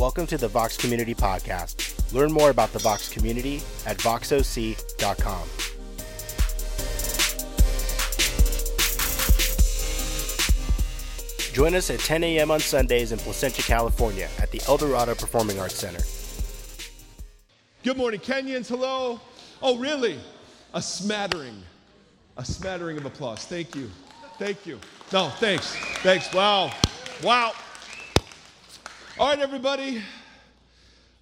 Welcome to the Vox Community Podcast. Learn more about the Vox community at voxoc.com. Join us at 10 a.m. on Sundays in Placentia, California at the Eldorado Performing Arts Center. Good morning, Kenyans. Hello. Oh, really? A smattering. A smattering of applause. Thank you. Thank you. No, thanks. Thanks. Wow. Wow. All right, everybody.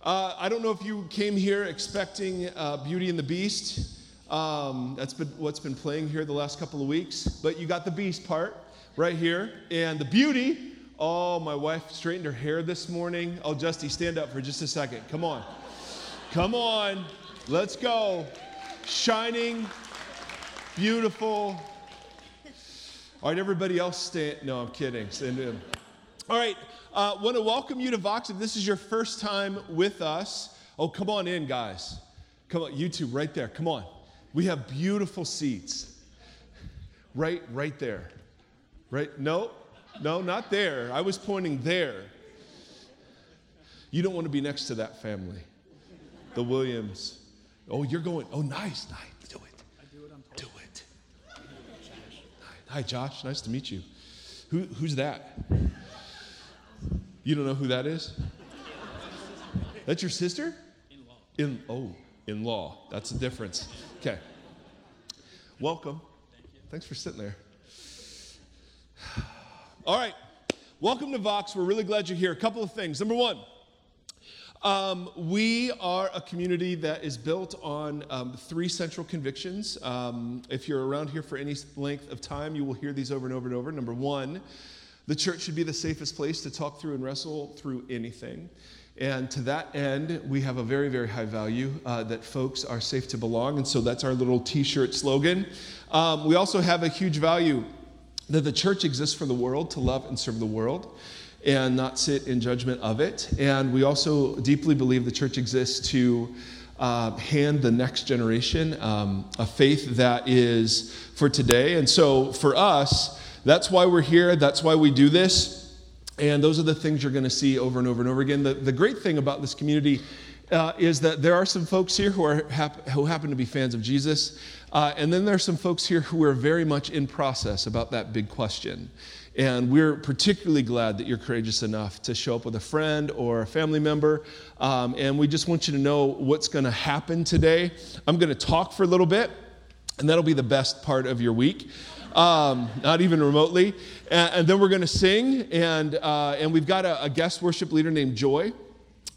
Uh, I don't know if you came here expecting uh, Beauty and the Beast. Um, that's been what's been playing here the last couple of weeks. But you got the Beast part right here. And the Beauty, oh, my wife straightened her hair this morning. Oh, Justy, stand up for just a second. Come on. Come on. Let's go. Shining, beautiful. All right, everybody else stand. No, I'm kidding. Stand in. All right. Uh, want to welcome you to Vox. If this is your first time with us, oh, come on in, guys. Come on, YouTube, right there. Come on. We have beautiful seats. Right, right there. Right? No, no, not there. I was pointing there. You don't want to be next to that family, the Williams. Oh, you're going. Oh, nice, nice. Do it. Do it. Hi, Josh. Nice to meet you. Who, who's that? You don't know who that is? That's your sister? In law. In oh, in law. That's the difference. Okay. Welcome. Thank Thanks for sitting there. All right. Welcome to Vox. We're really glad you're here. A couple of things. Number one, um, we are a community that is built on um, three central convictions. Um, if you're around here for any length of time, you will hear these over and over and over. Number one, the church should be the safest place to talk through and wrestle through anything. And to that end, we have a very, very high value uh, that folks are safe to belong. And so that's our little t shirt slogan. Um, we also have a huge value that the church exists for the world, to love and serve the world, and not sit in judgment of it. And we also deeply believe the church exists to uh, hand the next generation um, a faith that is for today. And so for us, that's why we're here. That's why we do this. And those are the things you're going to see over and over and over again. The, the great thing about this community uh, is that there are some folks here who, are hap- who happen to be fans of Jesus. Uh, and then there are some folks here who are very much in process about that big question. And we're particularly glad that you're courageous enough to show up with a friend or a family member. Um, and we just want you to know what's going to happen today. I'm going to talk for a little bit, and that'll be the best part of your week um, not even remotely. And, and then we're going to sing, and, uh, and we've got a, a, guest worship leader named Joy.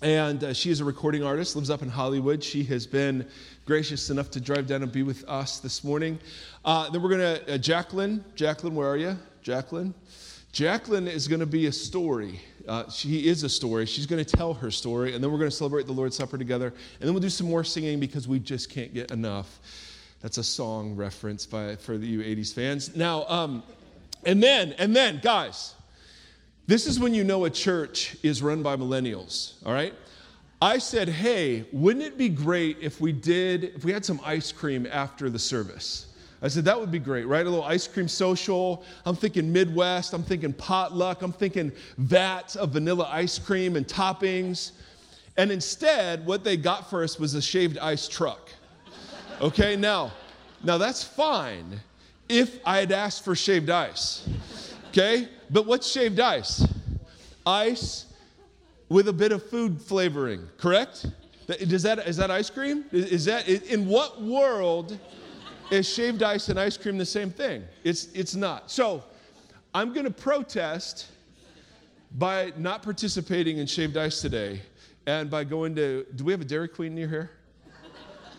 And uh, she is a recording artist, lives up in Hollywood. She has been gracious enough to drive down and be with us this morning. Uh, then we're going to, uh, Jacqueline, Jacqueline, where are you? Jacqueline? Jacqueline is going to be a story. Uh, she is a story. She's going to tell her story, and then we're going to celebrate the Lord's Supper together. And then we'll do some more singing because we just can't get enough. That's a song reference by, for you 80s fans. Now, um, and then, and then, guys, this is when you know a church is run by millennials, all right? I said, hey, wouldn't it be great if we did, if we had some ice cream after the service? I said, that would be great, right? A little ice cream social. I'm thinking Midwest. I'm thinking potluck. I'm thinking vats of vanilla ice cream and toppings. And instead, what they got for us was a shaved ice truck. Okay, now, now that's fine if I had asked for shaved ice. Okay, but what's shaved ice? Ice with a bit of food flavoring, correct? Does that, is that ice cream? Is that, in what world is shaved ice and ice cream the same thing? It's, it's not. So I'm going to protest by not participating in shaved ice today and by going to, do we have a Dairy Queen near here?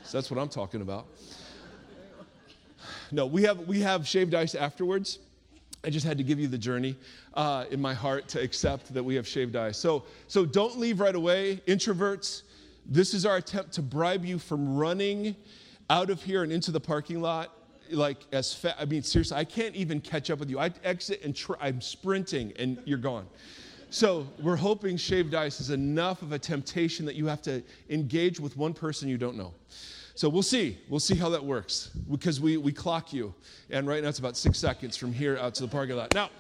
So that's what I'm talking about. No, we have, we have shaved ice afterwards. I just had to give you the journey uh, in my heart to accept that we have shaved ice. So, so don't leave right away. Introverts, this is our attempt to bribe you from running out of here and into the parking lot like as fast. I mean, seriously, I can't even catch up with you. I exit and I'm sprinting and you're gone. So we're hoping shaved ice is enough of a temptation that you have to engage with one person you don't know. So we'll see. We'll see how that works because we, we clock you. And right now it's about six seconds from here out to the parking lot. Now,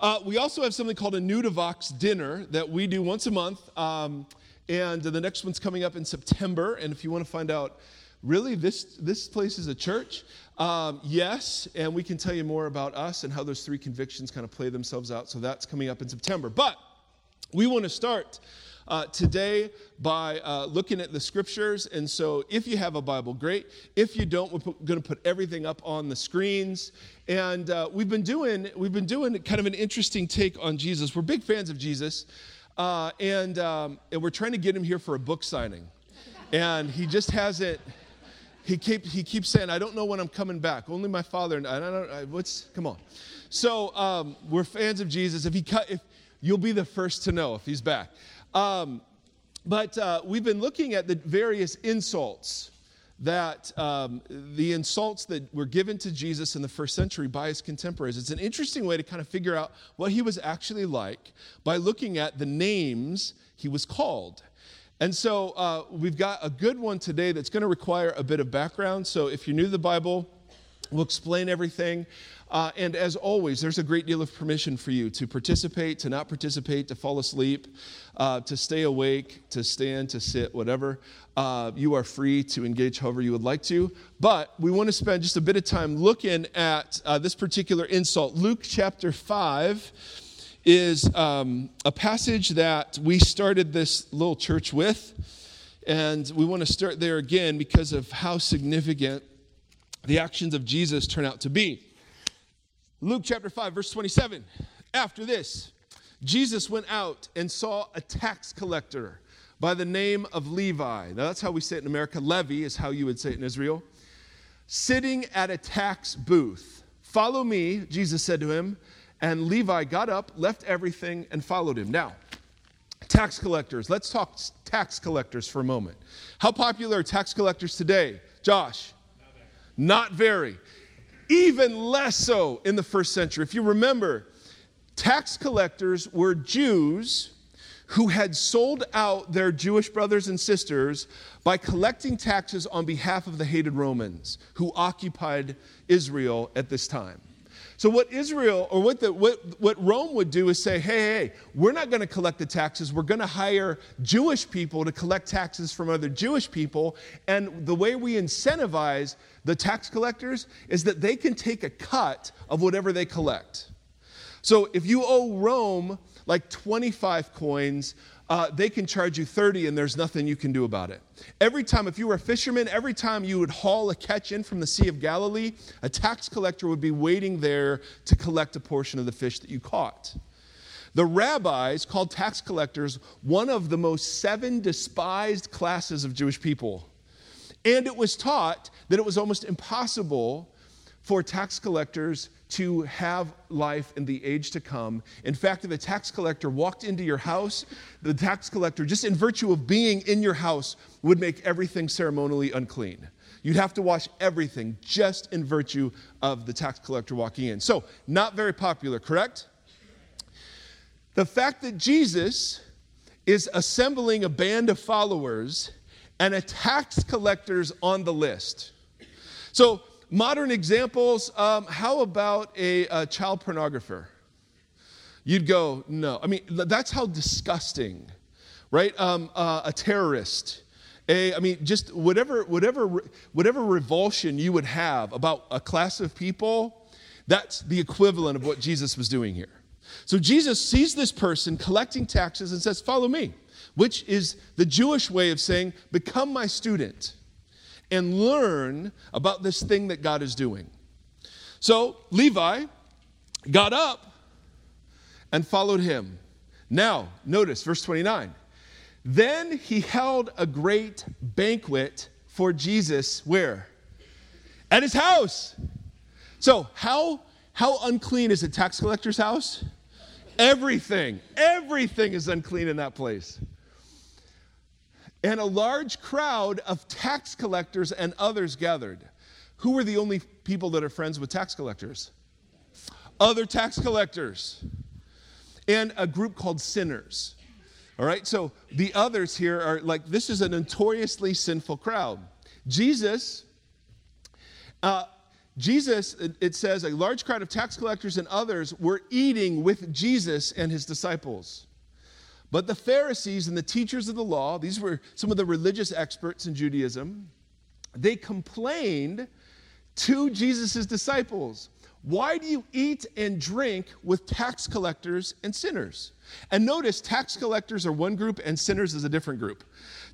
Uh, we also have something called a to dinner that we do once a month. Um, and the next one's coming up in September. And if you want to find out, really, this, this place is a church? Um, yes. And we can tell you more about us and how those three convictions kind of play themselves out. So that's coming up in September. But we want to start uh, today by uh, looking at the scriptures. And so, if you have a Bible, great. If you don't, we're going to put everything up on the screens. And uh, we've been doing we've been doing kind of an interesting take on Jesus. We're big fans of Jesus, uh, and um, and we're trying to get him here for a book signing, and he just hasn't. He keep, he keeps saying, I don't know when I'm coming back. Only my father and I don't. I, what's come on? So um, we're fans of Jesus. If he cut, if you'll be the first to know if he's back. Um, but uh, we've been looking at the various insults that um, the insults that were given to Jesus in the first century by his contemporaries. It's an interesting way to kind of figure out what he was actually like by looking at the names he was called. And so uh, we've got a good one today that's going to require a bit of background. So if you're new to the Bible, we'll explain everything. Uh, and as always, there's a great deal of permission for you to participate, to not participate, to fall asleep, uh, to stay awake, to stand, to sit, whatever. Uh, you are free to engage however you would like to. But we want to spend just a bit of time looking at uh, this particular insult. Luke chapter 5 is um, a passage that we started this little church with. And we want to start there again because of how significant the actions of Jesus turn out to be. Luke chapter 5, verse 27. After this, Jesus went out and saw a tax collector by the name of Levi. Now, that's how we say it in America. Levi is how you would say it in Israel. Sitting at a tax booth. Follow me, Jesus said to him. And Levi got up, left everything, and followed him. Now, tax collectors. Let's talk tax collectors for a moment. How popular are tax collectors today? Josh? Not very. Even less so in the first century. If you remember, tax collectors were Jews who had sold out their Jewish brothers and sisters by collecting taxes on behalf of the hated Romans who occupied Israel at this time. So, what Israel or what, the, what, what Rome would do is say, hey, hey, we're not going to collect the taxes. We're going to hire Jewish people to collect taxes from other Jewish people. And the way we incentivize the tax collectors is that they can take a cut of whatever they collect. So, if you owe Rome like 25 coins, uh, they can charge you 30 and there's nothing you can do about it. Every time, if you were a fisherman, every time you would haul a catch in from the Sea of Galilee, a tax collector would be waiting there to collect a portion of the fish that you caught. The rabbis called tax collectors one of the most seven despised classes of Jewish people. And it was taught that it was almost impossible for tax collectors to have life in the age to come. In fact, if a tax collector walked into your house, the tax collector, just in virtue of being in your house, would make everything ceremonially unclean. You'd have to wash everything just in virtue of the tax collector walking in. So, not very popular, correct? The fact that Jesus is assembling a band of followers and a tax collector's on the list. So, Modern examples um, how about a, a child pornographer? You'd go, no. I mean, that's how disgusting, right? Um, uh, a terrorist. A, I mean, just whatever, whatever, whatever revulsion you would have about a class of people, that's the equivalent of what Jesus was doing here. So Jesus sees this person collecting taxes and says, Follow me, which is the Jewish way of saying, Become my student and learn about this thing that God is doing. So Levi got up and followed him. Now, notice verse 29. Then he held a great banquet for Jesus where? At his house. So, how how unclean is a tax collector's house? Everything. Everything is unclean in that place and a large crowd of tax collectors and others gathered. Who were the only people that are friends with tax collectors? Other tax collectors. And a group called sinners. All right, so the others here are like, this is a notoriously sinful crowd. Jesus, uh, Jesus, it says, a large crowd of tax collectors and others were eating with Jesus and his disciples. But the Pharisees and the teachers of the law, these were some of the religious experts in Judaism, they complained to Jesus' disciples Why do you eat and drink with tax collectors and sinners? And notice, tax collectors are one group and sinners is a different group.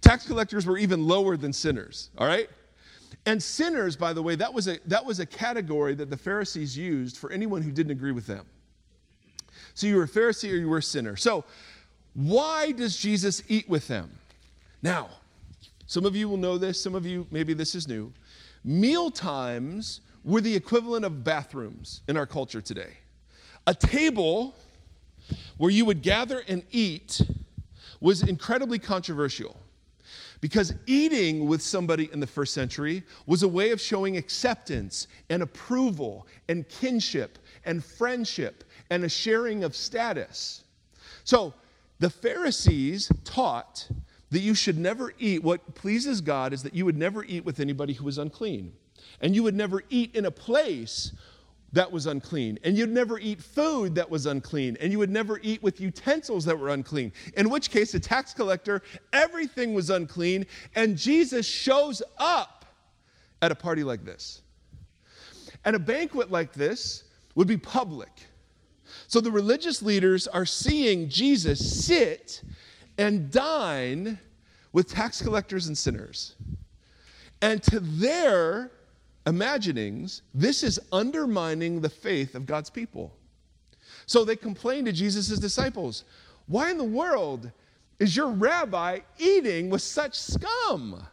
Tax collectors were even lower than sinners, all right? And sinners, by the way, that was a, that was a category that the Pharisees used for anyone who didn't agree with them. So you were a Pharisee or you were a sinner. So why does Jesus eat with them? Now, some of you will know this, some of you, maybe this is new. Meal times were the equivalent of bathrooms in our culture today. A table where you would gather and eat was incredibly controversial. Because eating with somebody in the first century was a way of showing acceptance and approval and kinship and friendship and a sharing of status. So the Pharisees taught that you should never eat. What pleases God is that you would never eat with anybody who was unclean. And you would never eat in a place that was unclean. And you'd never eat food that was unclean. And you would never eat with utensils that were unclean. In which case, a tax collector, everything was unclean. And Jesus shows up at a party like this. And a banquet like this would be public. So the religious leaders are seeing Jesus sit and dine with tax collectors and sinners. And to their imaginings, this is undermining the faith of God's people. So they complain to Jesus' disciples Why in the world is your rabbi eating with such scum?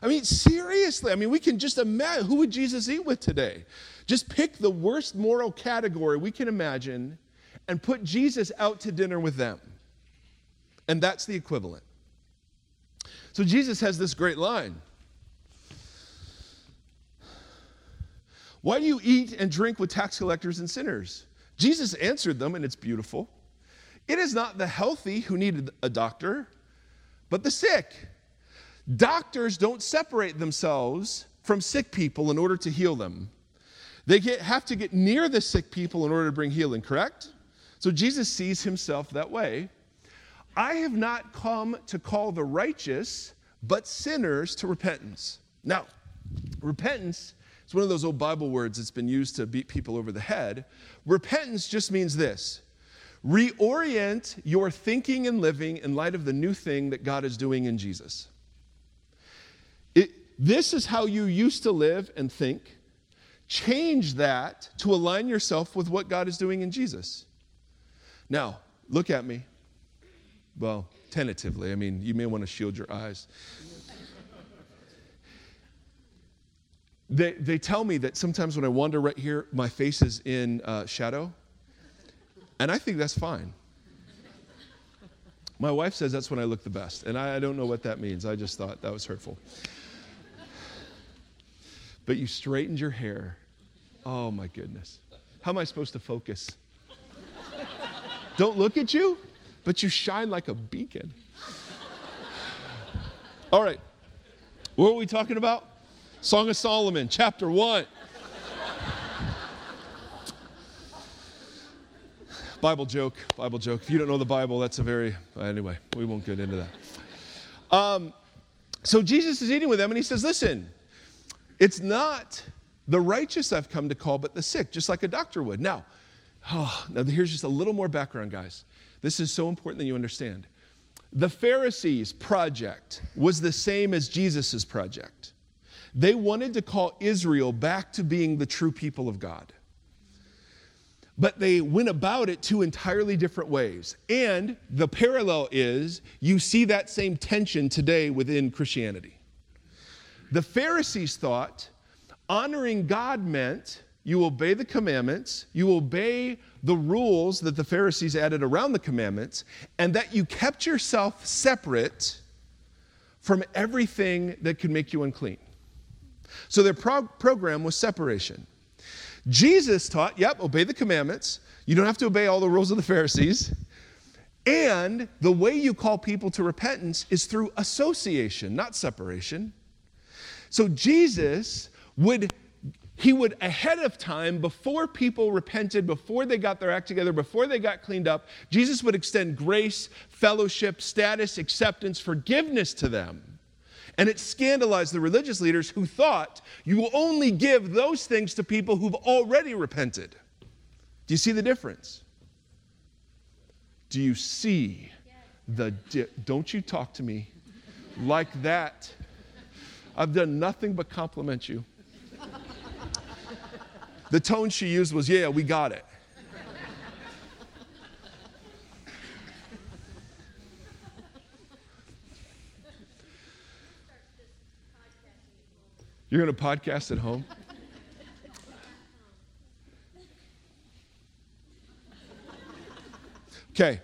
I mean, seriously, I mean, we can just imagine who would Jesus eat with today? Just pick the worst moral category we can imagine and put Jesus out to dinner with them. And that's the equivalent. So Jesus has this great line Why do you eat and drink with tax collectors and sinners? Jesus answered them, and it's beautiful. It is not the healthy who need a doctor, but the sick. Doctors don't separate themselves from sick people in order to heal them. They get, have to get near the sick people in order to bring healing, correct? So Jesus sees himself that way. I have not come to call the righteous, but sinners to repentance. Now, repentance it's one of those old Bible words that's been used to beat people over the head. Repentance just means this reorient your thinking and living in light of the new thing that God is doing in Jesus. It, this is how you used to live and think. Change that to align yourself with what God is doing in Jesus. Now, look at me. Well, tentatively. I mean, you may want to shield your eyes. They, they tell me that sometimes when I wander right here, my face is in uh, shadow. And I think that's fine. My wife says that's when I look the best. And I, I don't know what that means. I just thought that was hurtful. But you straightened your hair. Oh my goodness. How am I supposed to focus? Don't look at you, but you shine like a beacon. All right. What are we talking about? Song of Solomon, chapter 1. Bible joke, Bible joke. If you don't know the Bible, that's a very, anyway, we won't get into that. Um, so Jesus is eating with them and he says, Listen, it's not the righteous I've come to call, but the sick, just like a doctor would. Now, oh, now here's just a little more background, guys. This is so important that you understand. The Pharisees' project was the same as Jesus' project. They wanted to call Israel back to being the true people of God. But they went about it two entirely different ways. And the parallel is you see that same tension today within Christianity. The Pharisees thought honoring God meant you obey the commandments, you obey the rules that the Pharisees added around the commandments, and that you kept yourself separate from everything that could make you unclean. So their program was separation. Jesus taught, yep, obey the commandments. You don't have to obey all the rules of the Pharisees. And the way you call people to repentance is through association, not separation. So Jesus would he would ahead of time, before people repented, before they got their act together, before they got cleaned up, Jesus would extend grace, fellowship, status, acceptance, forgiveness to them. And it scandalized the religious leaders who thought you will only give those things to people who've already repented. Do you see the difference? Do you see the di- don't you talk to me like that? I've done nothing but compliment you. The tone she used was, Yeah, we got it. You're going to podcast at home? Okay.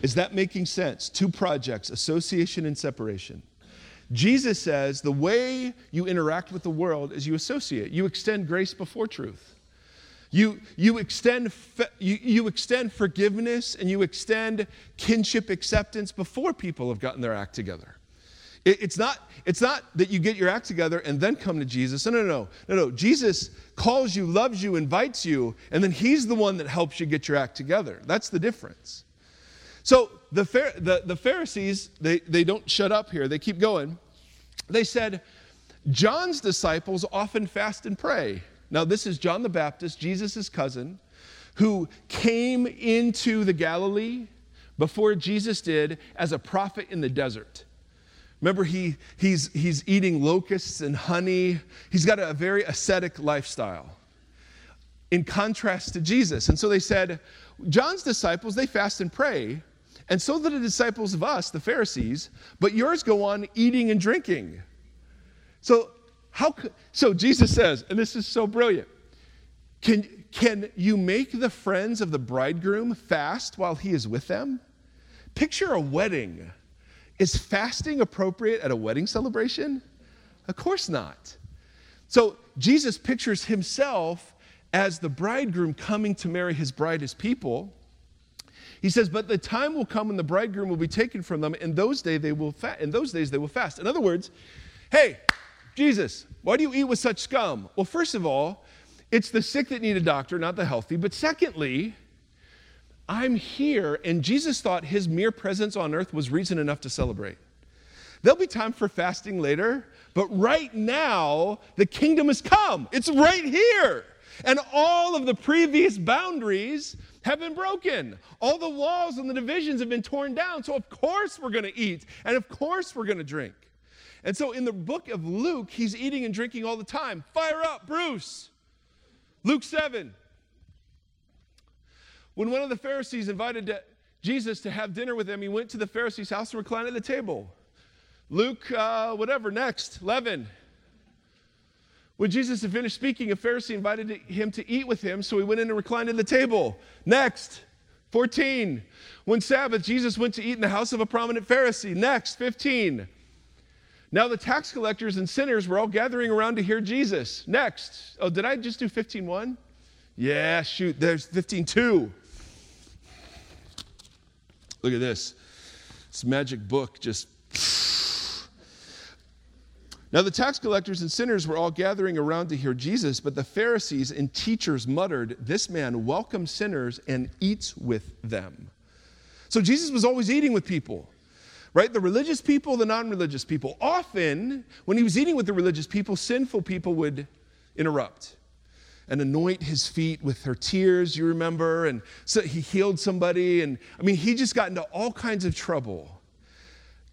Is that making sense? Two projects association and separation. Jesus says the way you interact with the world is you associate, you extend grace before truth. You, you, extend, you, you extend forgiveness and you extend kinship acceptance before people have gotten their act together. It, it's, not, it's not that you get your act together and then come to Jesus. No, no, no. No, no. Jesus calls you, loves you, invites you, and then he's the one that helps you get your act together. That's the difference. So the, the, the Pharisees, they, they don't shut up here, they keep going. They said, John's disciples often fast and pray. Now, this is John the Baptist, Jesus' cousin, who came into the Galilee before Jesus did as a prophet in the desert. Remember, he, he's, he's eating locusts and honey. He's got a very ascetic lifestyle in contrast to Jesus. And so they said, John's disciples, they fast and pray, and so do the disciples of us, the Pharisees, but yours go on eating and drinking. So, how so Jesus says, and this is so brilliant. Can, can you make the friends of the bridegroom fast while he is with them? Picture a wedding. Is fasting appropriate at a wedding celebration? Of course not. So Jesus pictures himself as the bridegroom coming to marry his bride, his people. He says, "But the time will come when the bridegroom will be taken from them. In those days they will fa- in those days they will fast." In other words, hey, Jesus, why do you eat with such scum? Well, first of all, it's the sick that need a doctor, not the healthy. But secondly, I'm here, and Jesus thought his mere presence on earth was reason enough to celebrate. There'll be time for fasting later, but right now, the kingdom has come. It's right here. And all of the previous boundaries have been broken. All the walls and the divisions have been torn down. So, of course, we're going to eat, and of course, we're going to drink. And so, in the book of Luke, he's eating and drinking all the time. Fire up, Bruce. Luke 7. When one of the Pharisees invited Jesus to have dinner with him, he went to the Pharisee's house and reclined at the table. Luke, uh, whatever, next, 11. When Jesus had finished speaking, a Pharisee invited him to eat with him, so he went in and reclined at the table. Next, 14. When Sabbath, Jesus went to eat in the house of a prominent Pharisee. Next, 15. Now the tax collectors and sinners were all gathering around to hear Jesus. Next. Oh, did I just do 15.1? Yeah, shoot, there's 15.2. Look at this. This magic book just now, the tax collectors and sinners were all gathering around to hear Jesus, but the Pharisees and teachers muttered, This man welcomes sinners and eats with them. So, Jesus was always eating with people, right? The religious people, the non religious people. Often, when he was eating with the religious people, sinful people would interrupt and anoint his feet with her tears, you remember? And so he healed somebody. And I mean, he just got into all kinds of trouble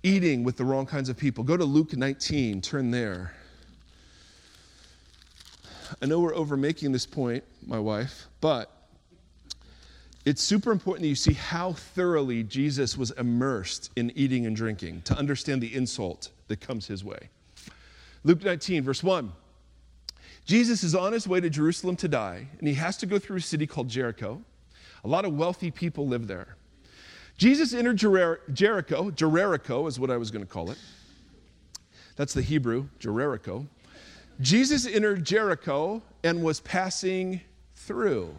eating with the wrong kinds of people. Go to Luke 19, turn there. I know we're over making this point, my wife, but it's super important that you see how thoroughly Jesus was immersed in eating and drinking to understand the insult that comes his way. Luke 19, verse 1. Jesus is on his way to Jerusalem to die, and he has to go through a city called Jericho. A lot of wealthy people live there. Jesus entered Jericho. Jericho is what I was going to call it. That's the Hebrew, Jericho. Jesus entered Jericho and was passing through.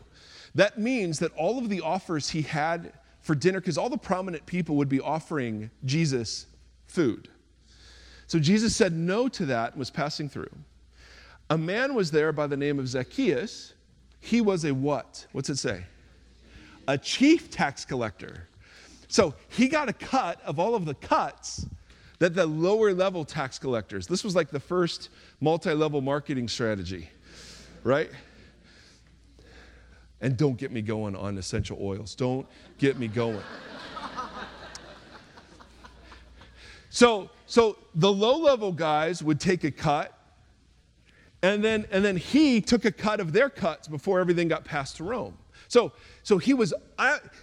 That means that all of the offers he had for dinner, because all the prominent people would be offering Jesus food. So Jesus said no to that and was passing through. a man was there by the name of Zacchaeus. He was a what? What's it say? A chief tax collector. So he got a cut of all of the cuts that the lower level tax collectors, this was like the first multi level marketing strategy, right? And don't get me going on essential oils. Don't get me going. so, so the low level guys would take a cut, and then, and then he took a cut of their cuts before everything got passed to Rome. So, so he, was,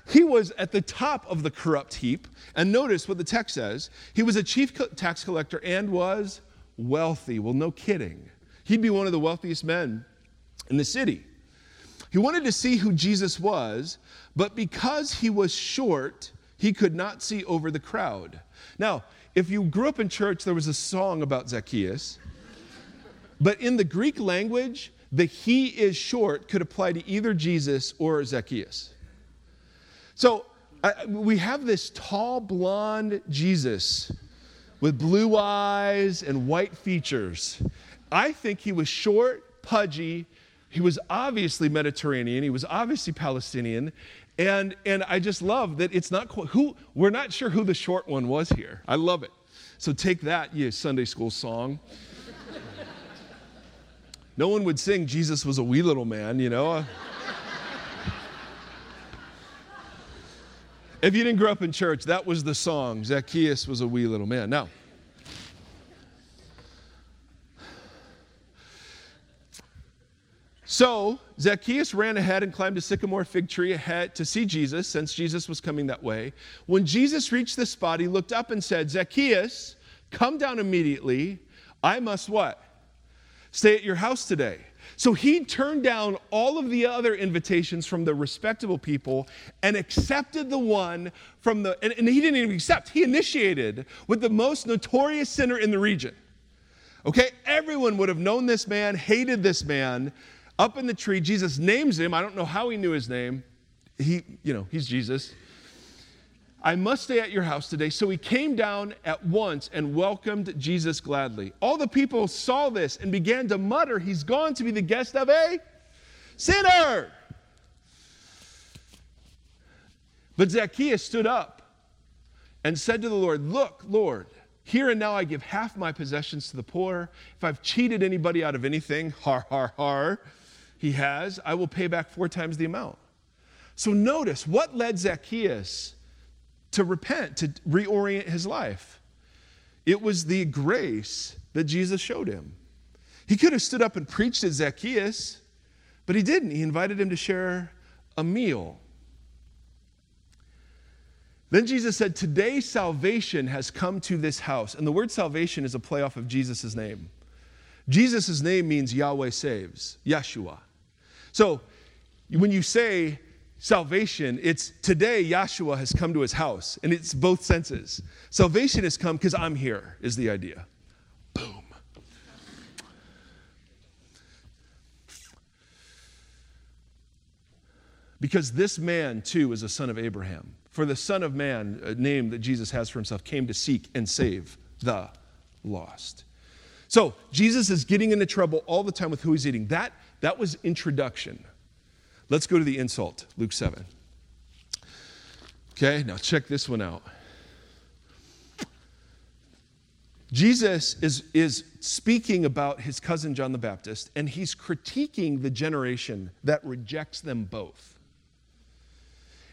he was at the top of the corrupt heap. And notice what the text says he was a chief tax collector and was wealthy. Well, no kidding. He'd be one of the wealthiest men in the city. He wanted to see who Jesus was, but because he was short, he could not see over the crowd. Now, if you grew up in church, there was a song about Zacchaeus. But in the Greek language, the he is short could apply to either Jesus or Zacchaeus. So we have this tall, blonde Jesus with blue eyes and white features. I think he was short, pudgy. He was obviously Mediterranean. He was obviously Palestinian. And, and I just love that it's not quite, who, we're not sure who the short one was here. I love it. So take that, you Sunday school song. No one would sing Jesus was a wee little man, you know. if you didn't grow up in church, that was the song. Zacchaeus was a wee little man. Now, So Zacchaeus ran ahead and climbed a sycamore fig tree ahead to see Jesus, since Jesus was coming that way. When Jesus reached the spot, he looked up and said, Zacchaeus, come down immediately. I must what? Stay at your house today. So he turned down all of the other invitations from the respectable people and accepted the one from the, and, and, he didn't even accept, he initiated with the most notorious sinner in the region. Okay, everyone would have known this man, hated this man. Up in the tree, Jesus names him. I don't know how he knew his name. He, you know, he's Jesus. I must stay at your house today. So he came down at once and welcomed Jesus gladly. All the people saw this and began to mutter, He's gone to be the guest of a sinner. But Zacchaeus stood up and said to the Lord, Look, Lord, here and now I give half my possessions to the poor. If I've cheated anybody out of anything, har, har, har, he has, I will pay back four times the amount. So notice what led Zacchaeus to repent, to reorient his life. It was the grace that Jesus showed him. He could have stood up and preached at Zacchaeus, but he didn't. He invited him to share a meal. Then Jesus said, Today salvation has come to this house. And the word salvation is a playoff of Jesus' name. Jesus' name means Yahweh saves, Yeshua. So when you say salvation, it's today Yahshua has come to his house, and it's both senses. Salvation has come because I'm here, is the idea. Boom. Because this man, too, is a son of Abraham. For the Son of Man, a name that Jesus has for himself, came to seek and save the lost. So Jesus is getting into trouble all the time with who he's eating. That, that was introduction. Let's go to the insult, Luke 7. Okay, now check this one out. Jesus is, is speaking about his cousin John the Baptist, and he's critiquing the generation that rejects them both.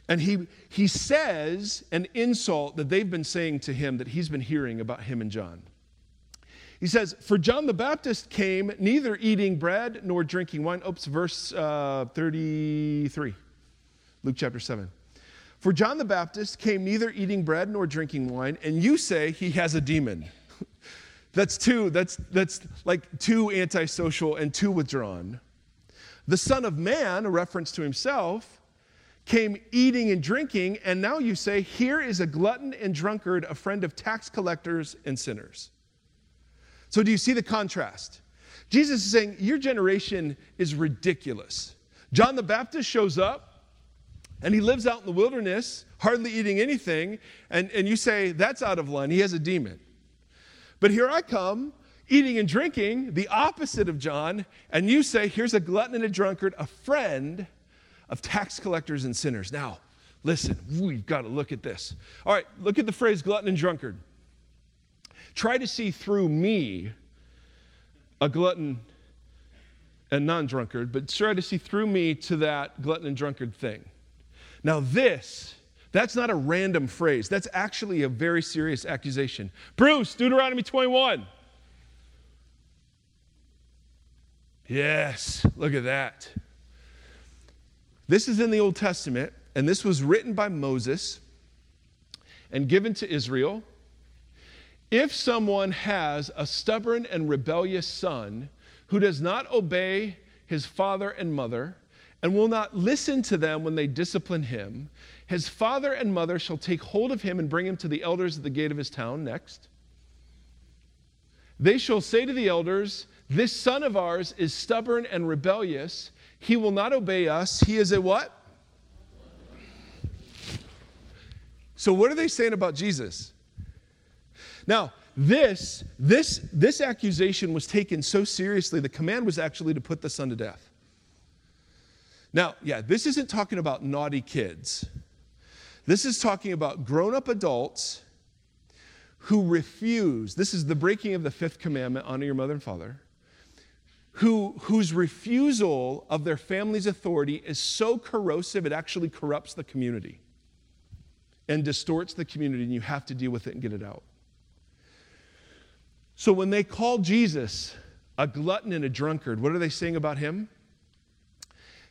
And he, he says an insult that they've been saying to him that he's been hearing about him and John. He says, For John the Baptist came neither eating bread nor drinking wine. Oops, verse uh, 33, Luke chapter 7. For John the Baptist came neither eating bread nor drinking wine, and you say he has a demon. that's too, that's, that's like too antisocial and too withdrawn. The Son of Man, a reference to himself, came eating and drinking, and now you say, Here is a glutton and drunkard, a friend of tax collectors and sinners. So, do you see the contrast? Jesus is saying, Your generation is ridiculous. John the Baptist shows up and he lives out in the wilderness, hardly eating anything, and, and you say, That's out of line. He has a demon. But here I come, eating and drinking, the opposite of John, and you say, here's a glutton and a drunkard, a friend of tax collectors and sinners. Now, listen, we've got to look at this. All right, look at the phrase glutton and drunkard. Try to see through me, a glutton and non drunkard, but try to see through me to that glutton and drunkard thing. Now, this, that's not a random phrase. That's actually a very serious accusation. Bruce, Deuteronomy 21. Yes, look at that. This is in the Old Testament, and this was written by Moses and given to Israel. If someone has a stubborn and rebellious son who does not obey his father and mother, and will not listen to them when they discipline him, his father and mother shall take hold of him and bring him to the elders at the gate of his town. Next. They shall say to the elders, This son of ours is stubborn and rebellious. He will not obey us. He is a what? So, what are they saying about Jesus? Now, this, this, this accusation was taken so seriously, the command was actually to put the son to death. Now, yeah, this isn't talking about naughty kids. This is talking about grown up adults who refuse. This is the breaking of the fifth commandment honor your mother and father. Who, whose refusal of their family's authority is so corrosive it actually corrupts the community and distorts the community, and you have to deal with it and get it out. So when they call Jesus a glutton and a drunkard, what are they saying about him?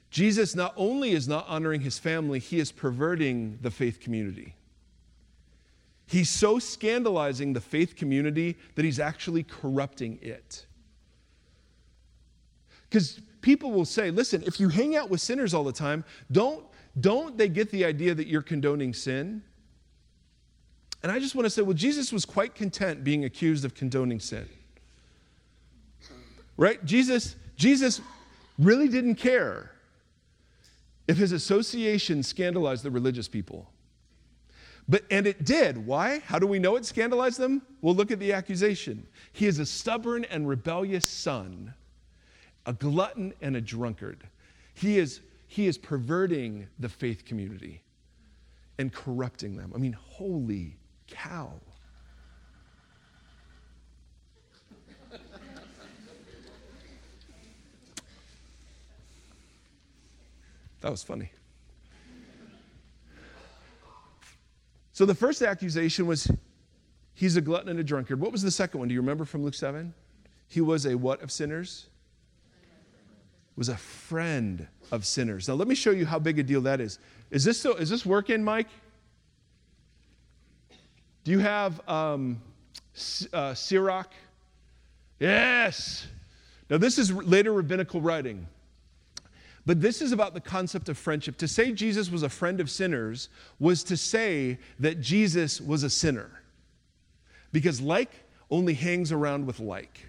Jesus not only is not honoring his family, he is perverting the faith community. He's so scandalizing the faith community that he's actually corrupting it. Because people will say, listen, if you hang out with sinners all the time, don't, don't they get the idea that you're condoning sin? And I just want to say, well, Jesus was quite content being accused of condoning sin. Right? Jesus, Jesus really didn't care if his association scandalized the religious people. But, and it did. Why? How do we know it scandalized them? Well, look at the accusation. He is a stubborn and rebellious son, a glutton and a drunkard. He is, he is perverting the faith community and corrupting them. I mean, holy cow. That was funny. So the first accusation was he's a glutton and a drunkard. What was the second one? Do you remember from Luke 7? He was a what of sinners? Was a friend of sinners. Now let me show you how big a deal that is. Is this so, is this working, Mike? Do you have um, uh, Sirach? Yes. Now this is later rabbinical writing. But this is about the concept of friendship. To say Jesus was a friend of sinners was to say that Jesus was a sinner. Because like only hangs around with like.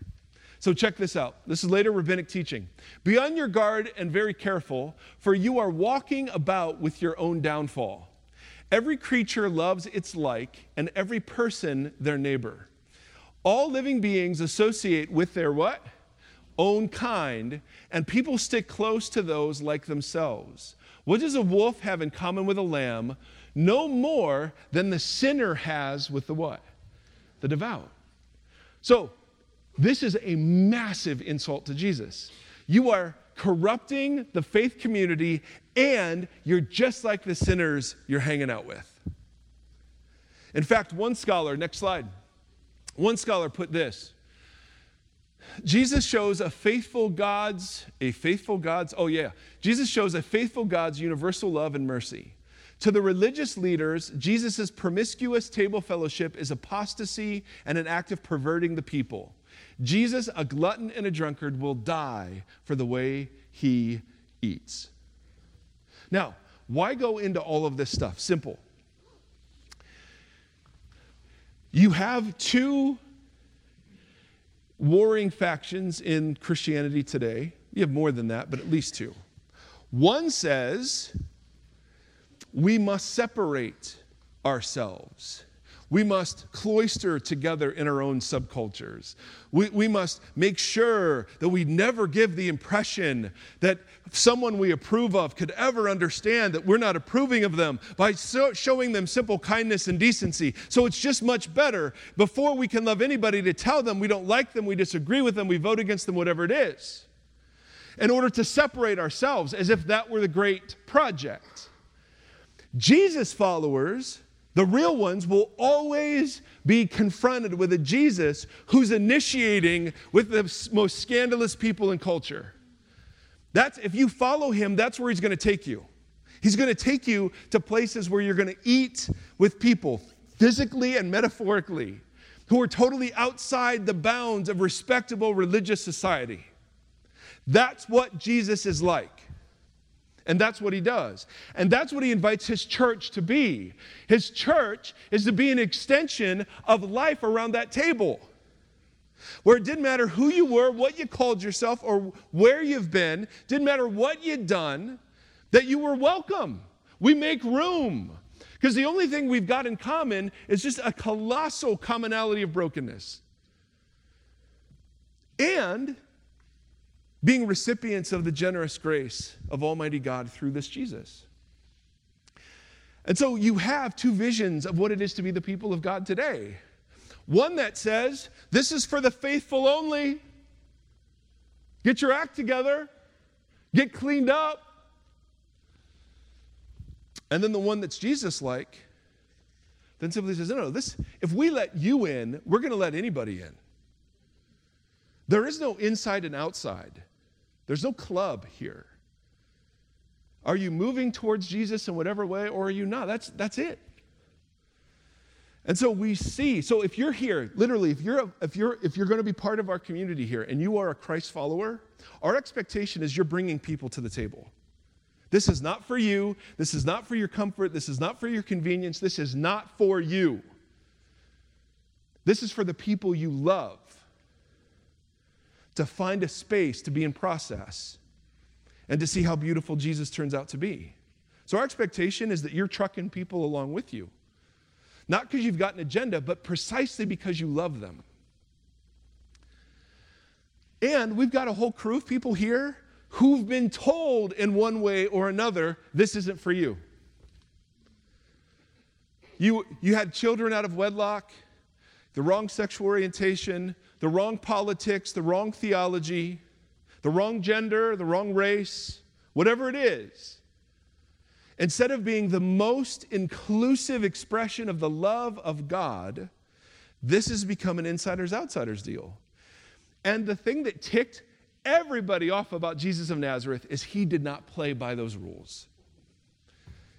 So check this out. This is later rabbinic teaching. Be on your guard and very careful, for you are walking about with your own downfall. Every creature loves its like, and every person their neighbor. All living beings associate with their what? own kind, and people stick close to those like themselves. What does a wolf have in common with a lamb? No more than the sinner has with the what? The devout. So, this is a massive insult to Jesus. You are corrupting the faith community, and you're just like the sinners you're hanging out with. In fact, one scholar, next slide, one scholar put this Jesus shows a faithful God's, a faithful God's, oh yeah, Jesus shows a faithful God's universal love and mercy. To the religious leaders, Jesus' promiscuous table fellowship is apostasy and an act of perverting the people. Jesus, a glutton and a drunkard, will die for the way he eats. Now, why go into all of this stuff? Simple. You have two warring factions in Christianity today. You have more than that, but at least two. One says we must separate ourselves. We must cloister together in our own subcultures. We, we must make sure that we never give the impression that someone we approve of could ever understand that we're not approving of them by so showing them simple kindness and decency. So it's just much better before we can love anybody to tell them we don't like them, we disagree with them, we vote against them, whatever it is, in order to separate ourselves as if that were the great project. Jesus followers the real ones will always be confronted with a Jesus who's initiating with the most scandalous people in culture. That's if you follow him, that's where he's going to take you. He's going to take you to places where you're going to eat with people physically and metaphorically who are totally outside the bounds of respectable religious society. That's what Jesus is like. And that's what he does. And that's what he invites his church to be. His church is to be an extension of life around that table. Where it didn't matter who you were, what you called yourself, or where you've been, didn't matter what you'd done, that you were welcome. We make room. Because the only thing we've got in common is just a colossal commonality of brokenness. And being recipients of the generous grace of Almighty God through this Jesus. And so you have two visions of what it is to be the people of God today. One that says, this is for the faithful only. Get your act together, get cleaned up. And then the one that's Jesus like, then simply says, no, no, this, if we let you in, we're going to let anybody in. There is no inside and outside. There's no club here. Are you moving towards Jesus in whatever way, or are you not? That's, that's it. And so we see, so if you're here, literally, if you're, if you're, if you're going to be part of our community here and you are a Christ follower, our expectation is you're bringing people to the table. This is not for you. This is not for your comfort. This is not for your convenience. This is not for you. This is for the people you love to find a space to be in process and to see how beautiful Jesus turns out to be. So, our expectation is that you're trucking people along with you. Not because you've got an agenda, but precisely because you love them. And we've got a whole crew of people here who've been told in one way or another, this isn't for you. You, you had children out of wedlock, the wrong sexual orientation, the wrong politics, the wrong theology, the wrong gender, the wrong race, whatever it is, instead of being the most inclusive expression of the love of God, this has become an insiders outsiders deal. And the thing that ticked everybody off about Jesus of Nazareth is he did not play by those rules.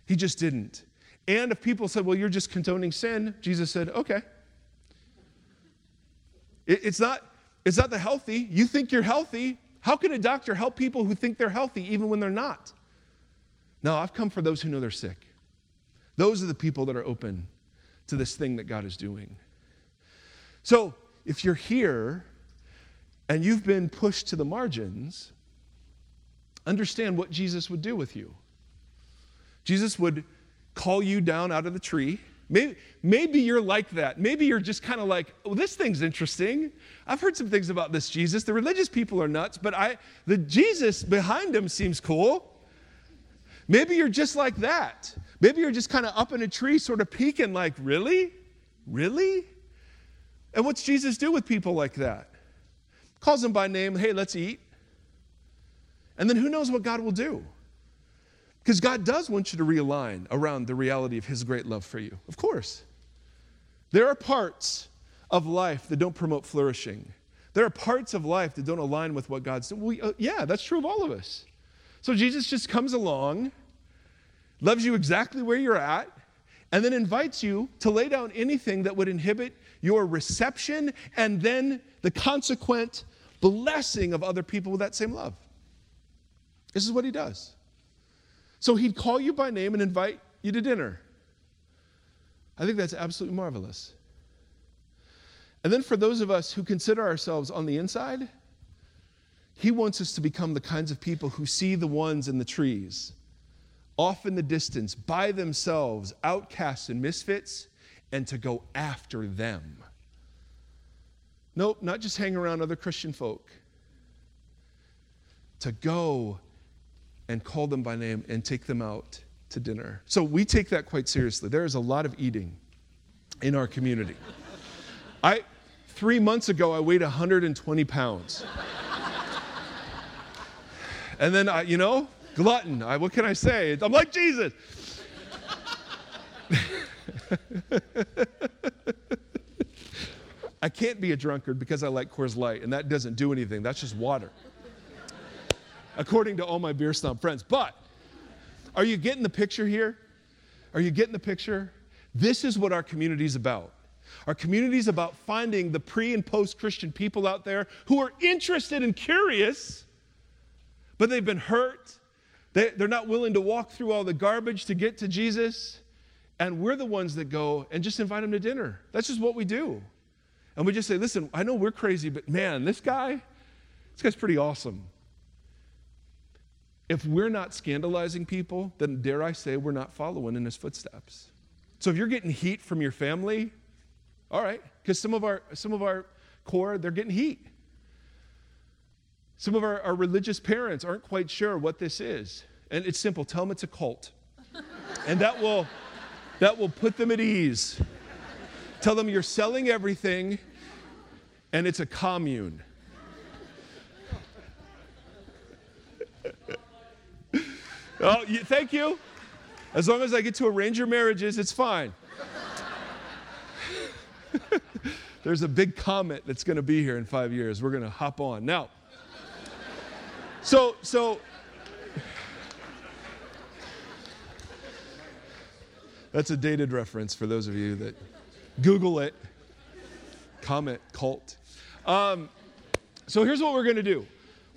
He just didn't. And if people said, well, you're just condoning sin, Jesus said, okay. It's not, it's not the healthy. You think you're healthy. How can a doctor help people who think they're healthy even when they're not? No, I've come for those who know they're sick. Those are the people that are open to this thing that God is doing. So if you're here and you've been pushed to the margins, understand what Jesus would do with you. Jesus would call you down out of the tree Maybe, maybe you're like that. Maybe you're just kind of like, oh, this thing's interesting. I've heard some things about this Jesus. The religious people are nuts, but I, the Jesus behind him seems cool. Maybe you're just like that. Maybe you're just kind of up in a tree, sort of peeking, like, really? Really? And what's Jesus do with people like that? Calls them by name, hey, let's eat. And then who knows what God will do? Because God does want you to realign around the reality of His great love for you. Of course. There are parts of life that don't promote flourishing. There are parts of life that don't align with what God's doing. Uh, yeah, that's true of all of us. So Jesus just comes along, loves you exactly where you're at, and then invites you to lay down anything that would inhibit your reception and then the consequent blessing of other people with that same love. This is what he does. So he'd call you by name and invite you to dinner. I think that's absolutely marvelous. And then for those of us who consider ourselves on the inside, he wants us to become the kinds of people who see the ones in the trees, off in the distance, by themselves, outcasts and misfits, and to go after them. Nope, not just hang around other Christian folk. To go and call them by name and take them out to dinner. So we take that quite seriously. There is a lot of eating in our community. I three months ago I weighed 120 pounds. and then I, you know, glutton. I, what can I say? I'm like Jesus. I can't be a drunkard because I like Coors Light, and that doesn't do anything. That's just water, according to all my beer stomp friends. But are you getting the picture here? Are you getting the picture? This is what our community is about. Our community is about finding the pre and post Christian people out there who are interested and curious, but they've been hurt. They, they're not willing to walk through all the garbage to get to Jesus. And we're the ones that go and just invite them to dinner. That's just what we do. And we just say, listen, I know we're crazy, but man, this guy, this guy's pretty awesome. If we're not scandalizing people, then dare I say we're not following in his footsteps. So if you're getting heat from your family, all right, because some of our some of our core, they're getting heat. Some of our, our religious parents aren't quite sure what this is. And it's simple. Tell them it's a cult. and that will that will put them at ease. Tell them you're selling everything and it's a commune. Oh, you, thank you. As long as I get to arrange your marriages, it's fine. There's a big comet that's going to be here in five years. We're going to hop on. Now, so, so, that's a dated reference for those of you that Google it. Comet cult. Um, so here's what we're going to do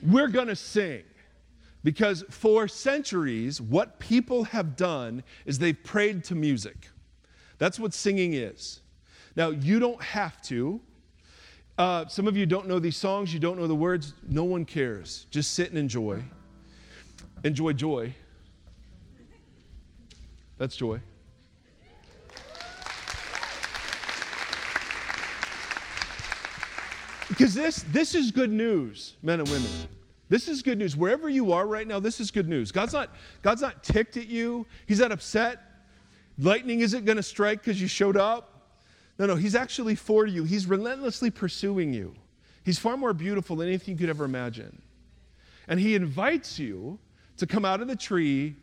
we're going to sing. Because for centuries, what people have done is they've prayed to music. That's what singing is. Now, you don't have to. Uh, some of you don't know these songs, you don't know the words. No one cares. Just sit and enjoy. Enjoy joy. That's joy. Because this, this is good news, men and women. This is good news. Wherever you are right now, this is good news. God's not, God's not ticked at you. He's not upset. Lightning isn't going to strike because you showed up. No, no, He's actually for you. He's relentlessly pursuing you. He's far more beautiful than anything you could ever imagine. And He invites you to come out of the tree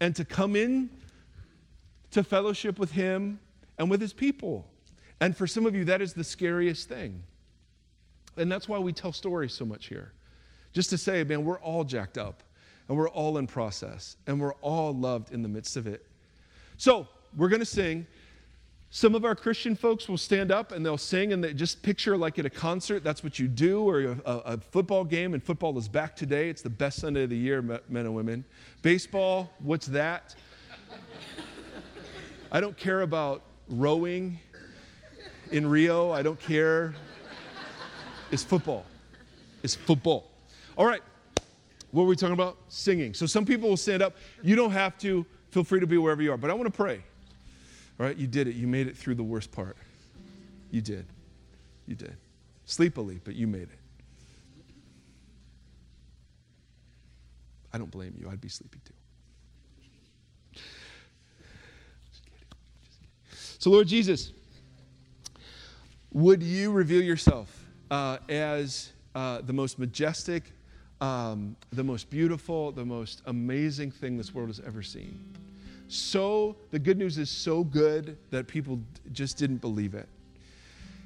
and to come in to fellowship with Him and with His people. And for some of you, that is the scariest thing. And that's why we tell stories so much here. Just to say, man, we're all jacked up and we're all in process and we're all loved in the midst of it. So, we're going to sing. Some of our Christian folks will stand up and they'll sing and they just picture like at a concert, that's what you do, or a, a, football game, and football is back today. It's the best Sunday of the year, men and women. Baseball, what's that? I don't care about rowing in Rio. I don't care. It's football. It's football. All right. What were we talking about? Singing. So some people will stand up. You don't have to. Feel free to be wherever you are. But I want to pray. All right, you did it. You made it through the worst part. You did. You did. Sleepily, but you made it. I don't blame you. I'd be sleepy too. So, Lord Jesus, would you reveal yourself uh, as uh, the most majestic, um, the most beautiful, the most amazing thing this world has ever seen. So, the good news is so good that people just didn't believe it.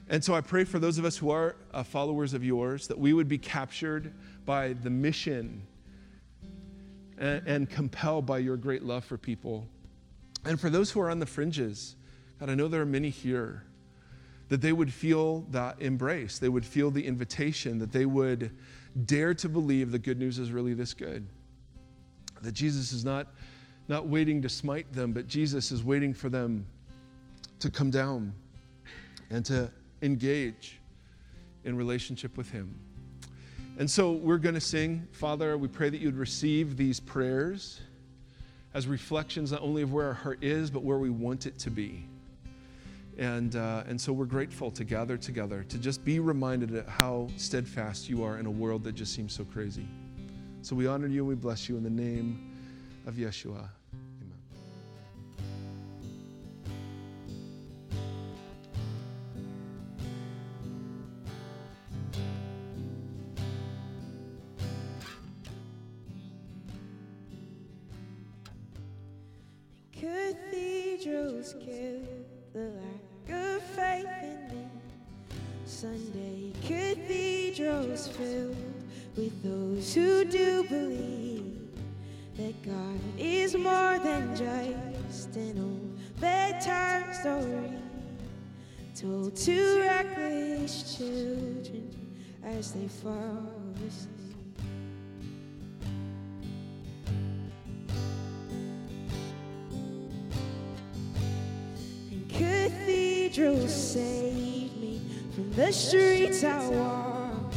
And so I pray for those of us who are uh, followers of yours that we would be captured by the mission and, and, compelled by your great love for people. And for those who are on the fringes, God, I know there are many here that they would feel that embrace, they would feel the invitation, that they would dare to believe the good news is really this good. That Jesus is not, not waiting to smite them, but Jesus is waiting for them to come down and to engage in relationship with Him. And so we're going to sing, Father, we pray that you'd receive these prayers as reflections not only of where our heart is, but where we want it to be And, uh, and so we're grateful to gather together, to just be reminded of how steadfast you are in a world that just seems so crazy. So we honor you and we bless you in the name of Yeshua. The streets I walk.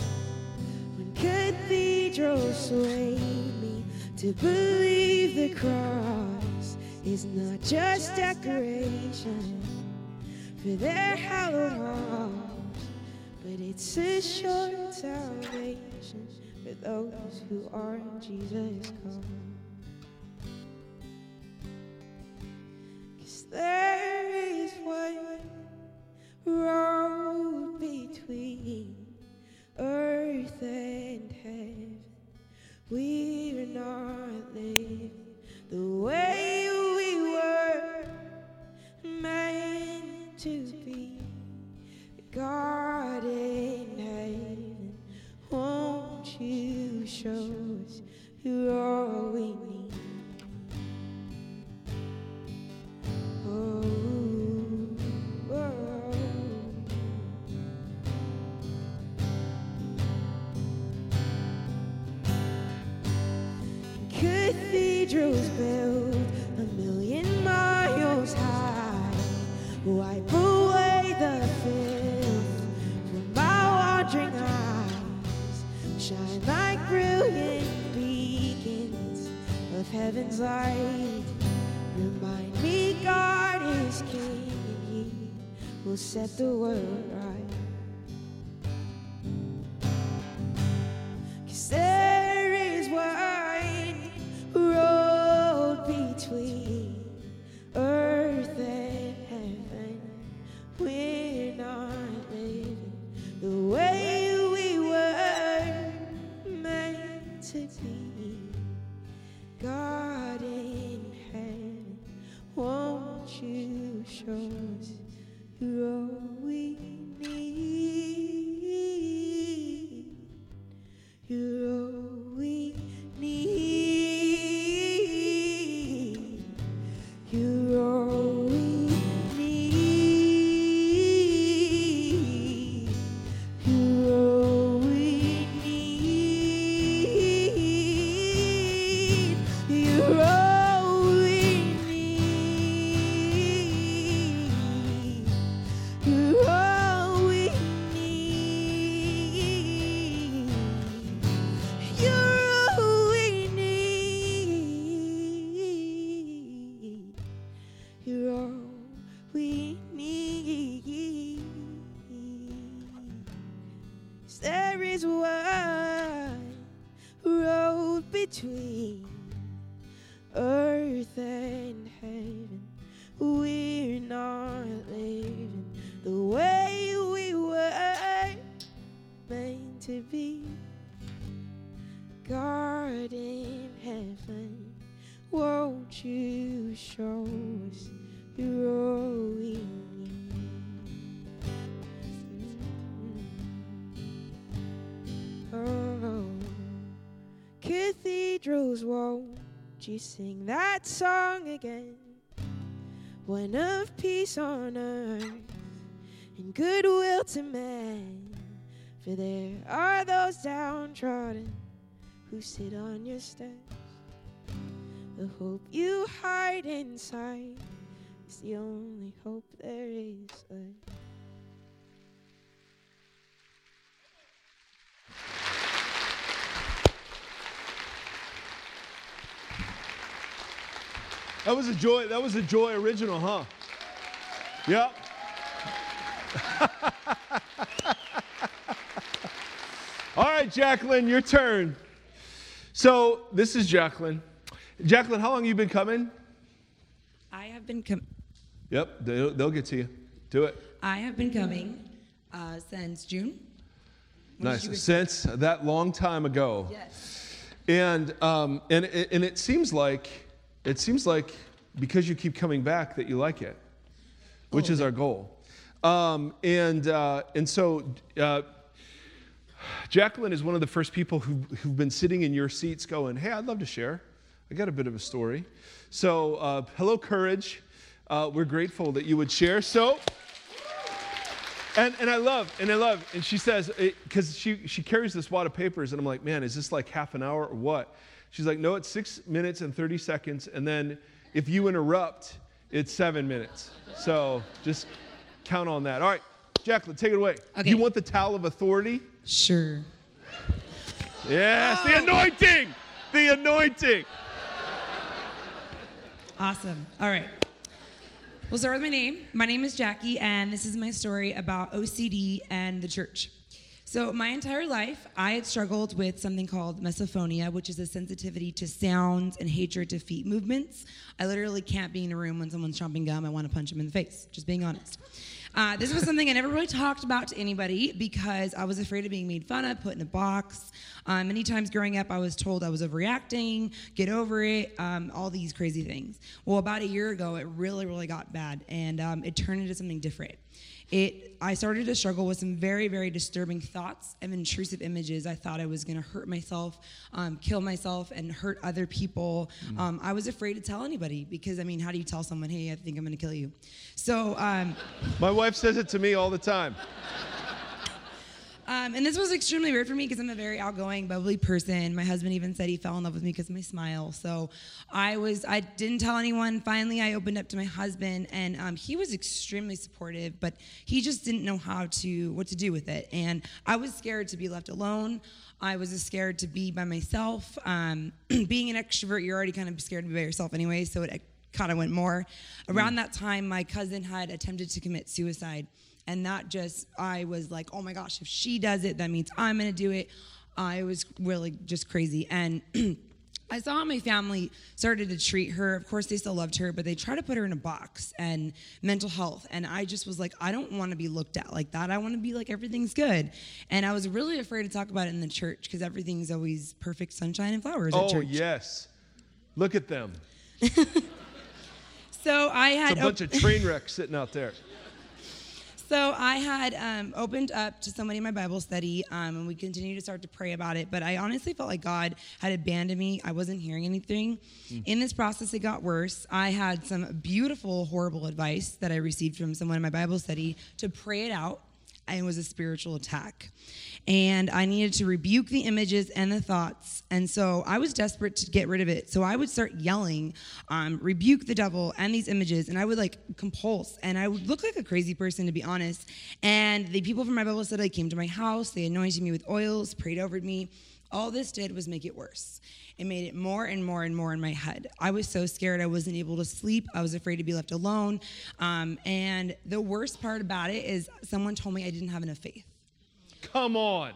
When cathedrals sway me to believe the cross is not just decoration for their hallowed halls, but it's a short salvation for those who are in Jesus' call. Cause there is one between earth and heaven. We're not living the way we were meant to be. God in heaven, won't you show us who are we Cathedrals built a million miles high, wipe away the filth from my wandering eyes, shine like brilliant beacons of heaven's light. Remind me God is King and He will set the world right. God in heaven, won't you show us you're we need? Oh, cathedrals, won't you sing that song again? One of peace on earth and goodwill to men. For there are those downtrodden who sit on your steps. The hope you hide inside is the only hope there is left. That was a joy. That was a joy original, huh? Yep. All right, Jacqueline, your turn. So this is Jacqueline. Jacqueline, how long you been coming? I have been coming. Yep, they'll, they'll get to you. Do it. I have been coming uh, since June. When Nice. Since that long time ago. Yes. And um, and it- and it seems like it seems like because you keep coming back that you like it, which is our goal. Um, and uh, and so uh, Jacqueline is one of the first people who, who've been sitting in your seats going, "Hey, I'd love to share. I got a bit of a story." So uh, hello, courage. Uh, we're grateful that you would share. So. And, and I love, and I love, and she says, because she, she carries this wad of papers, and I'm like, man, is this like half an hour or what? She's like, no, it's six minutes and 30 seconds, and then if you interrupt, it's seven minutes. So just count on that. All right, Jacqueline, take it away. Okay. You want the towel of authority? Sure. Yes, the oh. anointing, the anointing. Awesome. All right. We'll start with my name. My name is Jackie, and this is my story about OCD and the church. So, my entire life, I had struggled with something called misophonia, which is a sensitivity to sounds and hatred to feet movements. I literally can't be in a room when someone's chomping gum. I want to punch them in the face, just being honest. Uh, this was something I never really talked about to anybody because I was afraid of being made fun of, put in a box. Um, many times growing up, I was told I was overreacting, get over it, um, all these crazy things. Well, about a year ago, it really, really got bad, and um, it turned into something different. It, I started to struggle with some very, very disturbing thoughts and intrusive images. I thought I was going to hurt myself, um, kill myself, and hurt other people. Um, I was afraid to tell anybody because, I mean, how do you tell someone, hey, I think I'm going to kill you? So, um, My wife says it to me all the time. Um, and this was extremely weird for me because I'm a very outgoing, bubbly person. My husband even said he fell in love with me because of my smile. So I was, I didn't tell anyone. Finally, I opened up to my husband, and um, he was extremely supportive, but he just didn't know how to, what to do with it. And I was scared to be left alone. I was scared to be by myself. Um, being an extrovert, you're already kind of scared to be by yourself anyway, so it kind of went more. Around that time, my cousin had attempted to commit suicide. And that just, I was like, oh my gosh, if she does it, that means I'm gonna do it. I was really just crazy. And I saw how my family started to treat her. Of course, they still loved her, but they try to put her in a box and mental health. And I just was like, I don't want to be looked at like that. I want to be like everything's good. And I was really afraid to talk about it in the church because everything's always perfect sunshine and flowers at Oh, church. yes. Look at them. So I had It's a bunch of train wrecks sitting out there. So I had um, opened up to somebody in my Bible study, um, and we continued to start to pray about it. But I honestly felt like God had abandoned me. I wasn't hearing anything. In this process, it got worse. I had some beautiful, horrible advice that I received from someone in my Bible study to pray it out. And it was a spiritual attack. And I needed to rebuke the images and the thoughts. And so I was desperate to get rid of it. So I would start yelling, um, rebuke the devil and these images. And I would like compulse. And I would look like a crazy person, to be honest. And the people from my Bible study came to my house. They anointed me with oils, prayed over me. All this did was make it worse. It made it more and more and more in my head. I was so scared I wasn't able to sleep. I was afraid to be left alone. Um, and the worst part about it is someone told me I didn't have enough faith. Come on.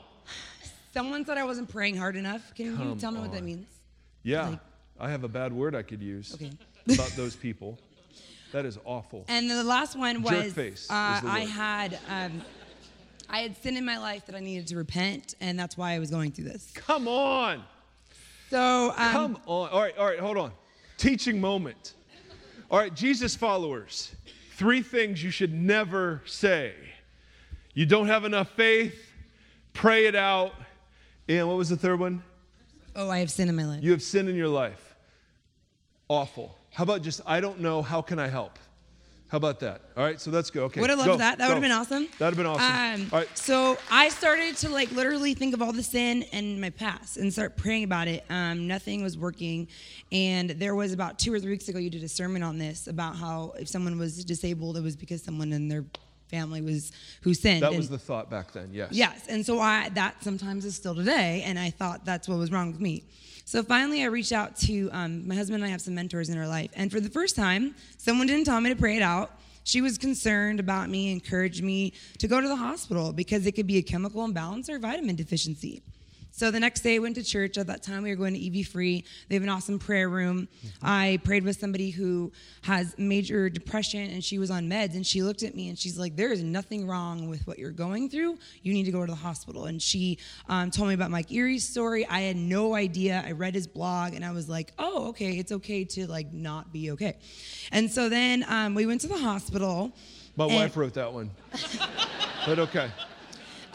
Someone said I wasn't praying hard enough. Can you tell me what that means? Yeah, Like- I have a bad word I could use Okay. about those people. That is awful. And the last one was Jerkface uh, is the I had um, I had sin in my life that I needed to repent, and that's why I was going through this. Come on. So um, Come on. All right, all right, hold on. Teaching moment. All right, Jesus followers, three things you should never say. You don't have enough faith, pray it out, and what was the third one? oh, I have sin in my life. You have sin in your life. Awful. How about just, I don't know, how can I help? How about that? All right, so let's go. Okay. Would have loved go, that. That would have been awesome. That would have been awesome. Um, All right. So I started to like literally think of all the sin in my past and start praying about it. Um, nothing was working, and there was about two or three weeks ago you did a sermon on this about how if someone was disabled, it was because someone in their family was who sinned. That and- was the thought back then, yes. Yes, and so I that sometimes is still today, and I thought that's what was wrong with me. So finally, I reached out to um, my husband and I have some mentors in our life, and for the first time, someone didn't tell me to pray it out. she was concerned about me, encouraged me to go to the hospital because it could be a chemical imbalance or vitamin deficiency. So the next day I went to church. At that time we were going to EV Free. They have an awesome prayer room. I prayed with somebody who has major depression and she was on meds and she looked at me and she's like, there is nothing wrong with what you're going through. You need to go to the hospital. And she um, told me about Mike Erre's story. I had no idea. I read his blog and I was like, oh, okay, it's okay to like not be okay. And so then um, we went to the hospital. My and- wife wrote that one. but okay.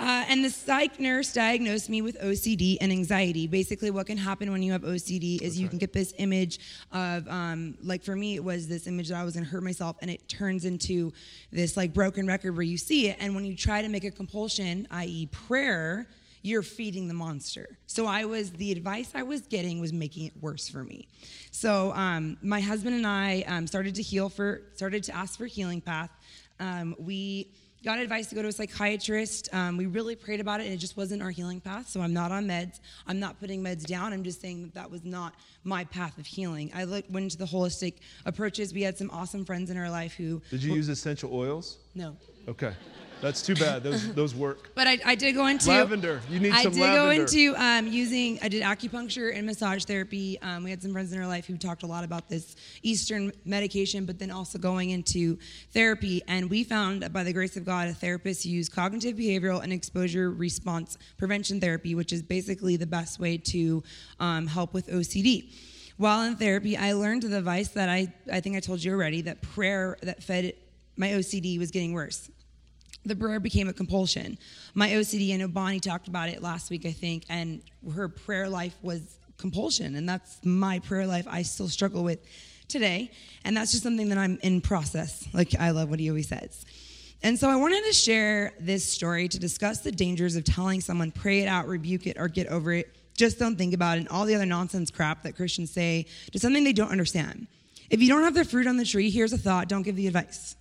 Uh, and the psych nurse diagnosed me with OCD and anxiety. Basically, what can happen when you have OCD is you can get this image of, um, like for me, it was this image that I was gonna hurt myself, and it turns into this like broken record where you see it. And when you try to make a compulsion, i.e., prayer, you're feeding the monster. So I was the advice I was getting was making it worse for me. So um, my husband and I um, started to heal for, started to ask for healing path. Um, we got advice to go to a psychiatrist. Um, we really prayed about it, and it just wasn't our healing path. So I'm not on meds. I'm not putting meds down. I'm just saying that that was not my path of healing. I looked, went into the holistic approaches. We had some awesome friends in our life who. Did you use essential oils? No. Okay. That's too bad. Those those work. But I, I did go into Lavender. You need I some lavender. I did go into um, using. I did acupuncture and massage therapy. Um, we had some friends in our life who talked a lot about this Eastern medication, but then also going into therapy. And we found, by the grace of God, a therapist who used cognitive behavioral and exposure response prevention therapy, which is basically the best way to um, help with OCD. While in therapy, I learned the advice that I, I think I told you already that prayer that fed my OCD was getting worse the prayer became a compulsion. My OCD, I know Bonnie talked about it last week, I think, and her prayer life was compulsion, and that's my prayer life I still struggle with today, and that's just something that I'm in process. Like I love what he always says. And so I wanted to share this story to discuss the dangers of telling someone, pray it out, rebuke it, or get over it. Just don't think about it, and all the other nonsense crap that Christians say to something they don't understand. If you don't have the fruit on the tree, here's a thought don't give the advice.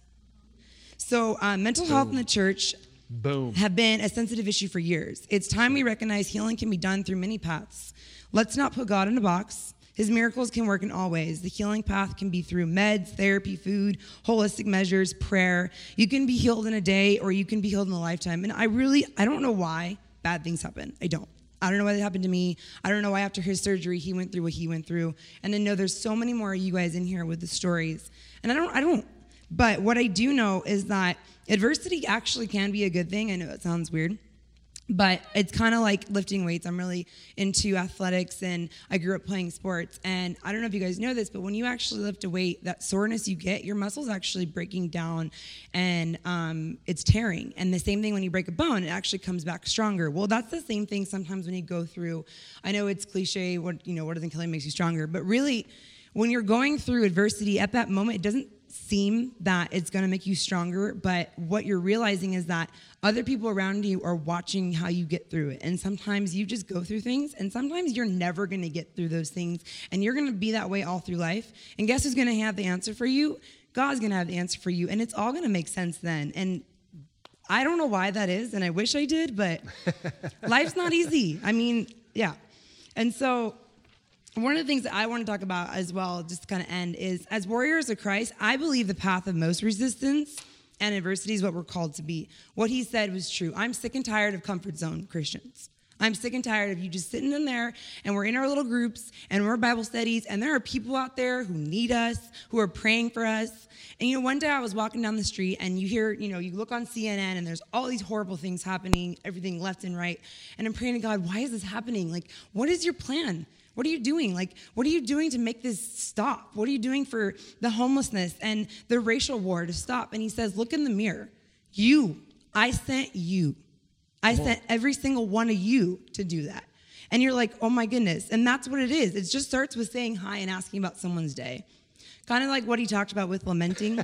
So, uh, mental health in the church Boom. have been a sensitive issue for years. It's time we recognize healing can be done through many paths. Let's not put God in a box. His miracles can work in all ways. The healing path can be through meds, therapy, food, holistic measures, prayer. You can be healed in a day or you can be healed in a lifetime. And I really, I don't know why bad things happen. I don't. I don't know why that happened to me. I don't know why after his surgery he went through what he went through. And then know there's so many more of you guys in here with the stories. And I don't, I don't. But what I do know is that adversity actually can be a good thing. I know it sounds weird, but it's kind of like lifting weights. I'm really into athletics and I grew up playing sports. And I don't know if you guys know this, but when you actually lift a weight, that soreness you get, your muscles actually breaking down and um, it's tearing. And the same thing when you break a bone, it actually comes back stronger. Well, that's the same thing sometimes when you go through. I know it's cliche, what you know, what doesn't kill you makes you stronger, but really, when you're going through adversity at that moment, it doesn't seem that it's going to make you stronger, but what you're realizing is that other people around you are watching how you get through it. And sometimes you just go through things, and sometimes you're never going to get through those things, and you're going to be that way all through life. And guess who's going to have the answer for you? God's going to have the answer for you, and it's all going to make sense then. And I don't know why that is, and I wish I did, but life's not easy. I mean, yeah. And so one of the things that I want to talk about as well, just to kind of end, is as warriors of Christ, I believe the path of most resistance and adversity is what we're called to be. What he said was true. I'm sick and tired of comfort zone Christians. I'm sick and tired of you just sitting in there and we're in our little groups and we're Bible studies and there are people out there who need us, who are praying for us. And you know, one day I was walking down the street and you hear, you know, you look on CNN and there's all these horrible things happening, everything left and right. And I'm praying to God, why is this happening? Like, what is your plan? What are you doing? Like, what are you doing to make this stop? What are you doing for the homelessness and the racial war to stop? And he says, Look in the mirror. You, I sent you. I sent every single one of you to do that. And you're like, oh my goodness. And that's what it is. It just starts with saying hi and asking about someone's day. Kind of like what he talked about with lamenting.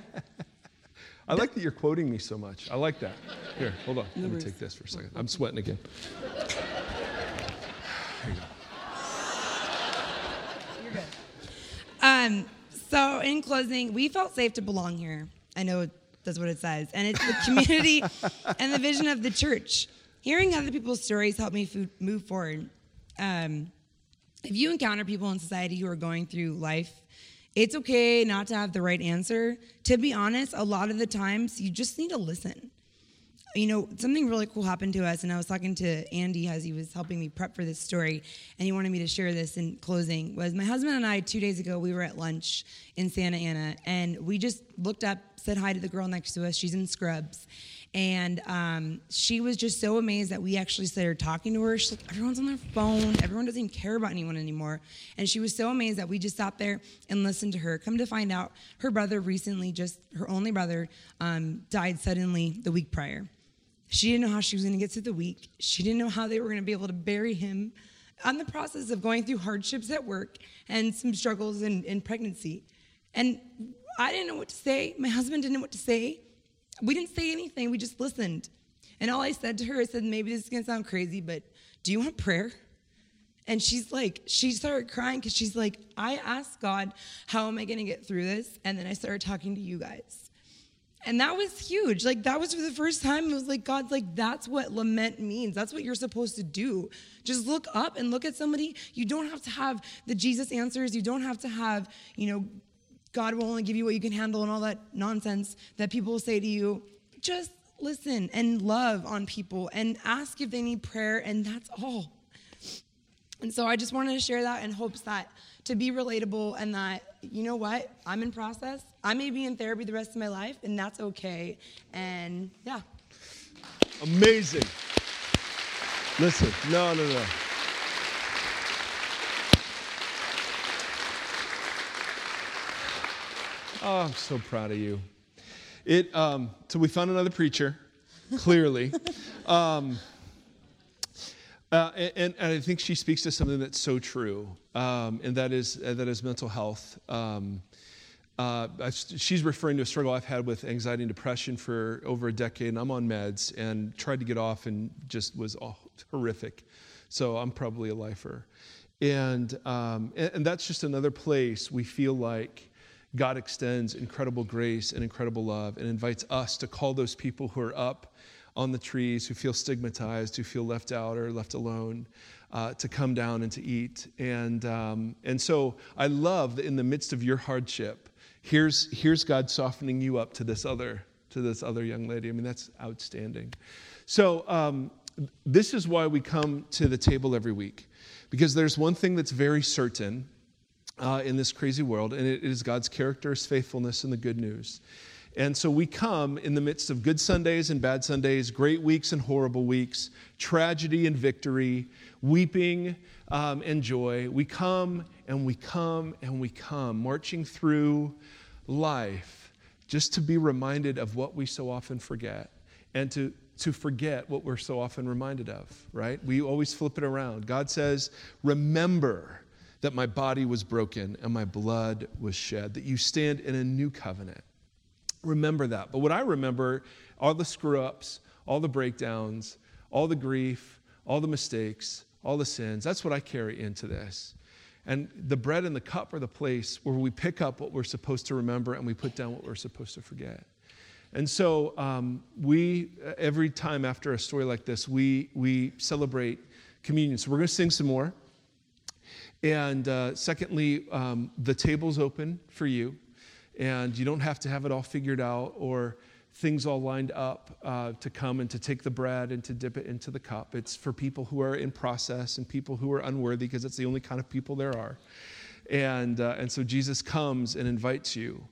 I like that you're quoting me so much. I like that. Here, hold on. Let me take this for a second. I'm sweating again. Um, so, in closing, we felt safe to belong here. I know that's what it says. And it's the community and the vision of the church. Hearing other people's stories helped me fo- move forward. Um, if you encounter people in society who are going through life It's okay not to have the right answer. To be honest, a lot of the times you just need to listen. You know, something really cool happened to us, and I was talking to Andy as he was helping me prep for this story, and he wanted me to share this in closing. Was my husband and I two days ago we were at lunch in Santa Ana, and we just looked up, said hi to the girl next to us. She's in scrubs, and um, she was just so amazed that we actually started talking to her. She's like, everyone's on their phone. Everyone doesn't even care about anyone anymore. And she was so amazed that we just sat there and listened to her. Come to find out, her brother recently, just her only brother, um, died suddenly the week prior. She didn't know how she was going to get through the week. She didn't know how they were going to be able to bury him on the process of going through hardships at work and some struggles in, in pregnancy. And I didn't know what to say. My husband didn't know what to say. We didn't say anything, we just listened. And all I said to her, I said, maybe this is gonna sound crazy, but do you want prayer? And she's like, she started crying because she's like, I asked God, how am I gonna get through this? And then I started talking to you guys. And that was huge. Like, that was for the first time. It was like, God's like, that's what lament means. That's what you're supposed to do. Just look up and look at somebody. You don't have to have the Jesus answers. You don't have to have, you know, God will only give you what you can handle and all that nonsense that people will say to you. Just listen and love on people and ask if they need prayer, and that's all. And so I just wanted to share that in hopes that to be relatable and that, you know what, I'm in process. I may be in therapy the rest of my life, and that's okay. And yeah. Amazing. Listen, no, no, no. Oh, I'm so proud of you. It, um, so we found another preacher, clearly. um, uh, and, and, I think she speaks to something that's so true, um, and that is, uh, that is mental health. Um, uh, she's referring to a struggle I've had with anxiety and depression for over a decade, and I'm on meds and tried to get off and just was horrific. So I'm probably a lifer. And, um, and, and that's just another place we feel like God extends incredible grace and incredible love and invites us to call those people who are up on the trees, who feel stigmatized, who feel left out or left alone, uh, to come down and to eat. And, um, and so I love that in the midst of your hardship, here's, here's God softening you up to this other to this other young lady. I mean, that's outstanding. So um, this is why we come to the table every week, because there's one thing that's very certain uh, in this crazy world, and it is God's character, His faithfulness, and the good news. And so we come in the midst of good Sundays and bad Sundays, great weeks and horrible weeks, tragedy and victory, weeping um, and joy. We come and we come and we come, marching through life just to be reminded of what we so often forget and to, to forget what we're so often reminded of, right? We always flip it around. God says, Remember that my body was broken and my blood was shed, that you stand in a new covenant. Remember that. But what I remember, all the screw ups, all the breakdowns, all the grief, all the mistakes, all the sins, that's what I carry into this. And the bread and the cup are the place where we pick up what we're supposed to remember and we put down what we're supposed to forget. And so um, we, every time after a story like this, we, we celebrate communion. So we're going to sing some more. And uh, secondly, um, the table's open for you, and you don't have to have it all figured out or things all lined up uh, to come and to take the bread and to dip it into the cup. It's for people who are in process and people who are unworthy, because it's the only kind of people there are. And, uh, and so Jesus comes and invites you,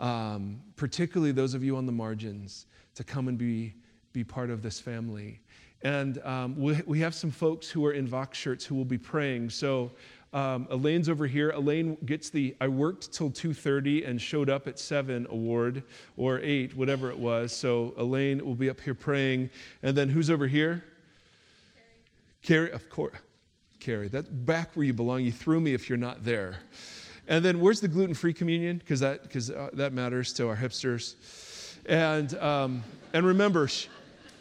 um, particularly those of you on the margins, to come and be, be part of this family. And um, we, we have some folks who are in Vox shirts who will be praying. So um, Elaine's over here. Elaine gets the I worked till 2:30 and showed up at 7 award or 8, whatever it was. So Elaine will be up here praying. And then who's over here? Carrie. Carrie, of course. Carrie, that's back where you belong. You threw me if you're not there. And then where's the gluten-free communion? Because that because uh, that matters to our hipsters. And um, and remember. Sh-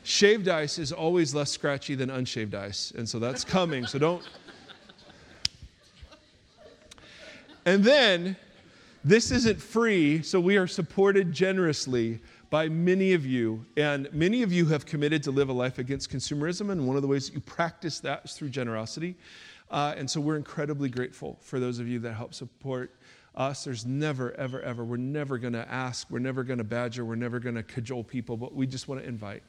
shaved ice is always less scratchy than unshaved ice. And so that's coming. So don't And then, this isn't free, so we are supported generously by many of you. And many of you have committed to live a life against consumerism, and one of the ways that you practice that is through generosity. Uh, and so we're incredibly grateful for those of you that help support us. There's never, ever, ever, we're never going to ask, we're never going to badger, we're never going to cajole people, but we just want to invite.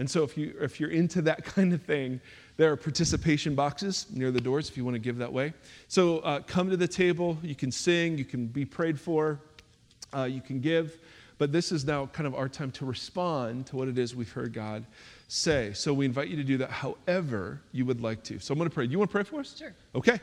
And so if, you, if you're into that kind of thing, there are participation boxes near the doors if you want to give that way. So uh, come to the table, you can sing, you can be prayed for, uh, you can give. But this is now kind of our time to respond to what it is we've heard God say. So we invite you to do that however you would like to. So I'm going to pray. You want to pray for us? Sure. Okay.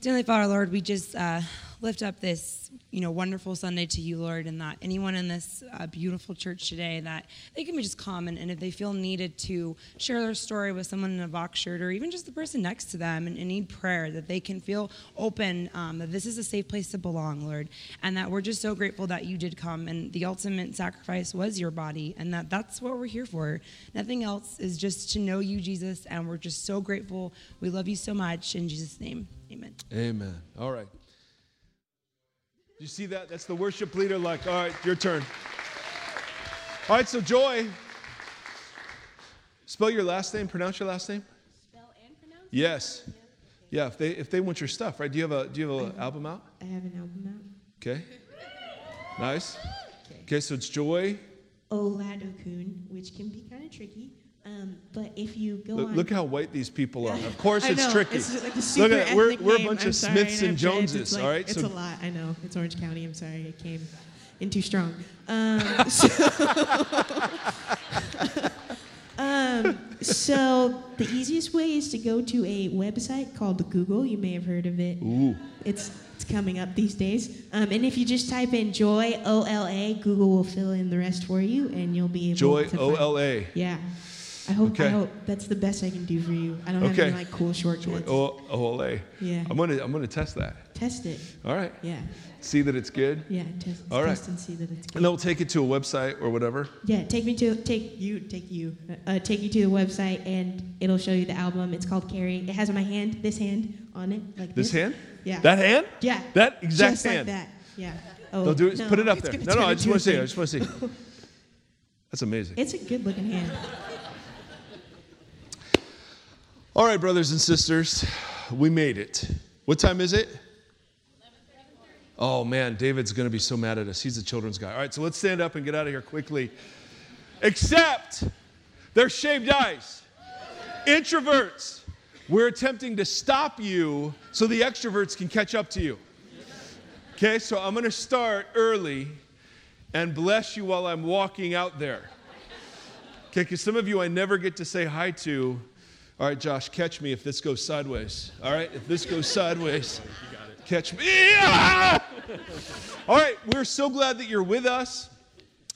Dearly Father, Lord, we just uh, lift up this, you know, wonderful Sunday to you, Lord, and that anyone in this uh, beautiful church today that they can be just common, and if they feel needed to share their story with someone in a Vox shirt or even just the person next to them and, and need prayer, that they can feel open, um, that this is a safe place to belong, Lord, and that we're just so grateful that you did come, and the ultimate sacrifice was your body, and that that's what we're here for. Nothing else is just to know you, Jesus, and we're just so grateful. We love you so much. In Jesus' name. Amen. Amen. All right. You see that? That's the worship leader, like, all right, your turn. All right, so Joy. Spell your last name, pronounce your last name. Spell and pronounce? Yes. Yeah, if they if they want your stuff, right? Do you have a do you have an album out? I have an album out. Okay. Nice. Okay, so it's Joy. Oladokun, which can be kind of tricky. Um, but if you go Look, on, look how white these people are. Of course, it's know. tricky. It's like Look at we're, we're a bunch I'm of sorry, Smiths and Joneses. Like, all right, it's so a lot. I know. It's Orange County. I'm sorry. I came in too strong. Um, so, um, so the easiest way is to go to a website called Google. You may have heard of it. Ooh. It's it's coming up these days. Um, and if you just type in Joy O L A, Google will fill in the rest for you, and you'll be able Joy to. O find- Yeah. I hope. Okay. I hope that's the best I can do for you. I don't have any like cool shortcuts. O O L A. Yeah. I'm gonna I'm gonna test that. Test it. All right. Yeah. See that it's good. Yeah. Test, All right. test and see that it's good. And then we'll take it to a website or whatever. Yeah, take me to take you take you uh, take you to the website and it'll show you the album. It's called Carry. It has my hand, this hand on it, like This this. hand? Yeah. That hand? Yeah. That exact Just hand. like that. Yeah. Oh, No, do it. no, put it up there. No, no. I just want to see. I just want to see. That's amazing. It's a good looking hand. All right, brothers and sisters, we made it. What time is it? Oh man, David's going to be so mad at us. He's a children's guy. All right, so let's stand up and get out of here quickly. Except they're shaved eyes. Introverts, we're attempting to stop you so the extroverts can catch up to you. Okay, so I'm going to start early and bless you while I'm walking out there. Okay, because some of you I never get to say hi to. All right, Josh, catch me if this goes sideways. All right, if this goes sideways, catch me. Yeah! All right, we're so glad that you're with us.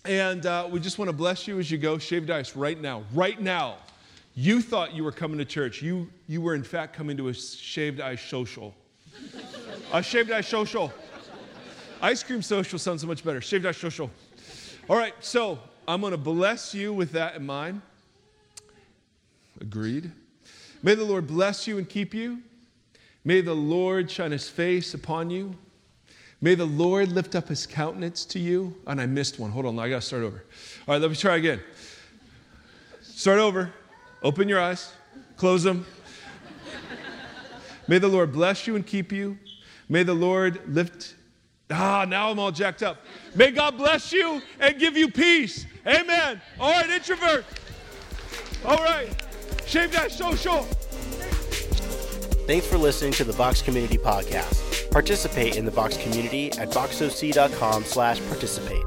And uh, we just want to bless you as you go. Shaved ice right now. Right now. You thought you were coming to church. You, you were, in fact, coming to a shaved ice social. A shaved ice social. Ice cream social sounds so much better. Shaved ice social. All right, so I'm going to bless you with that in mind. Agreed. May the Lord bless you and keep you. May the Lord shine his face upon you. May the Lord lift up his countenance to you. And I missed one. Hold on, I got to start over. All right, let me try again. Start over. Open your eyes, close them. May the Lord bless you and keep you. May the Lord lift. Ah, now I'm all jacked up. May God bless you and give you peace. Amen. All right, introvert. All right. Shave that. Thanks for listening to the Vox Community Podcast. Participate in the Vox community at voxoc.com slash participate.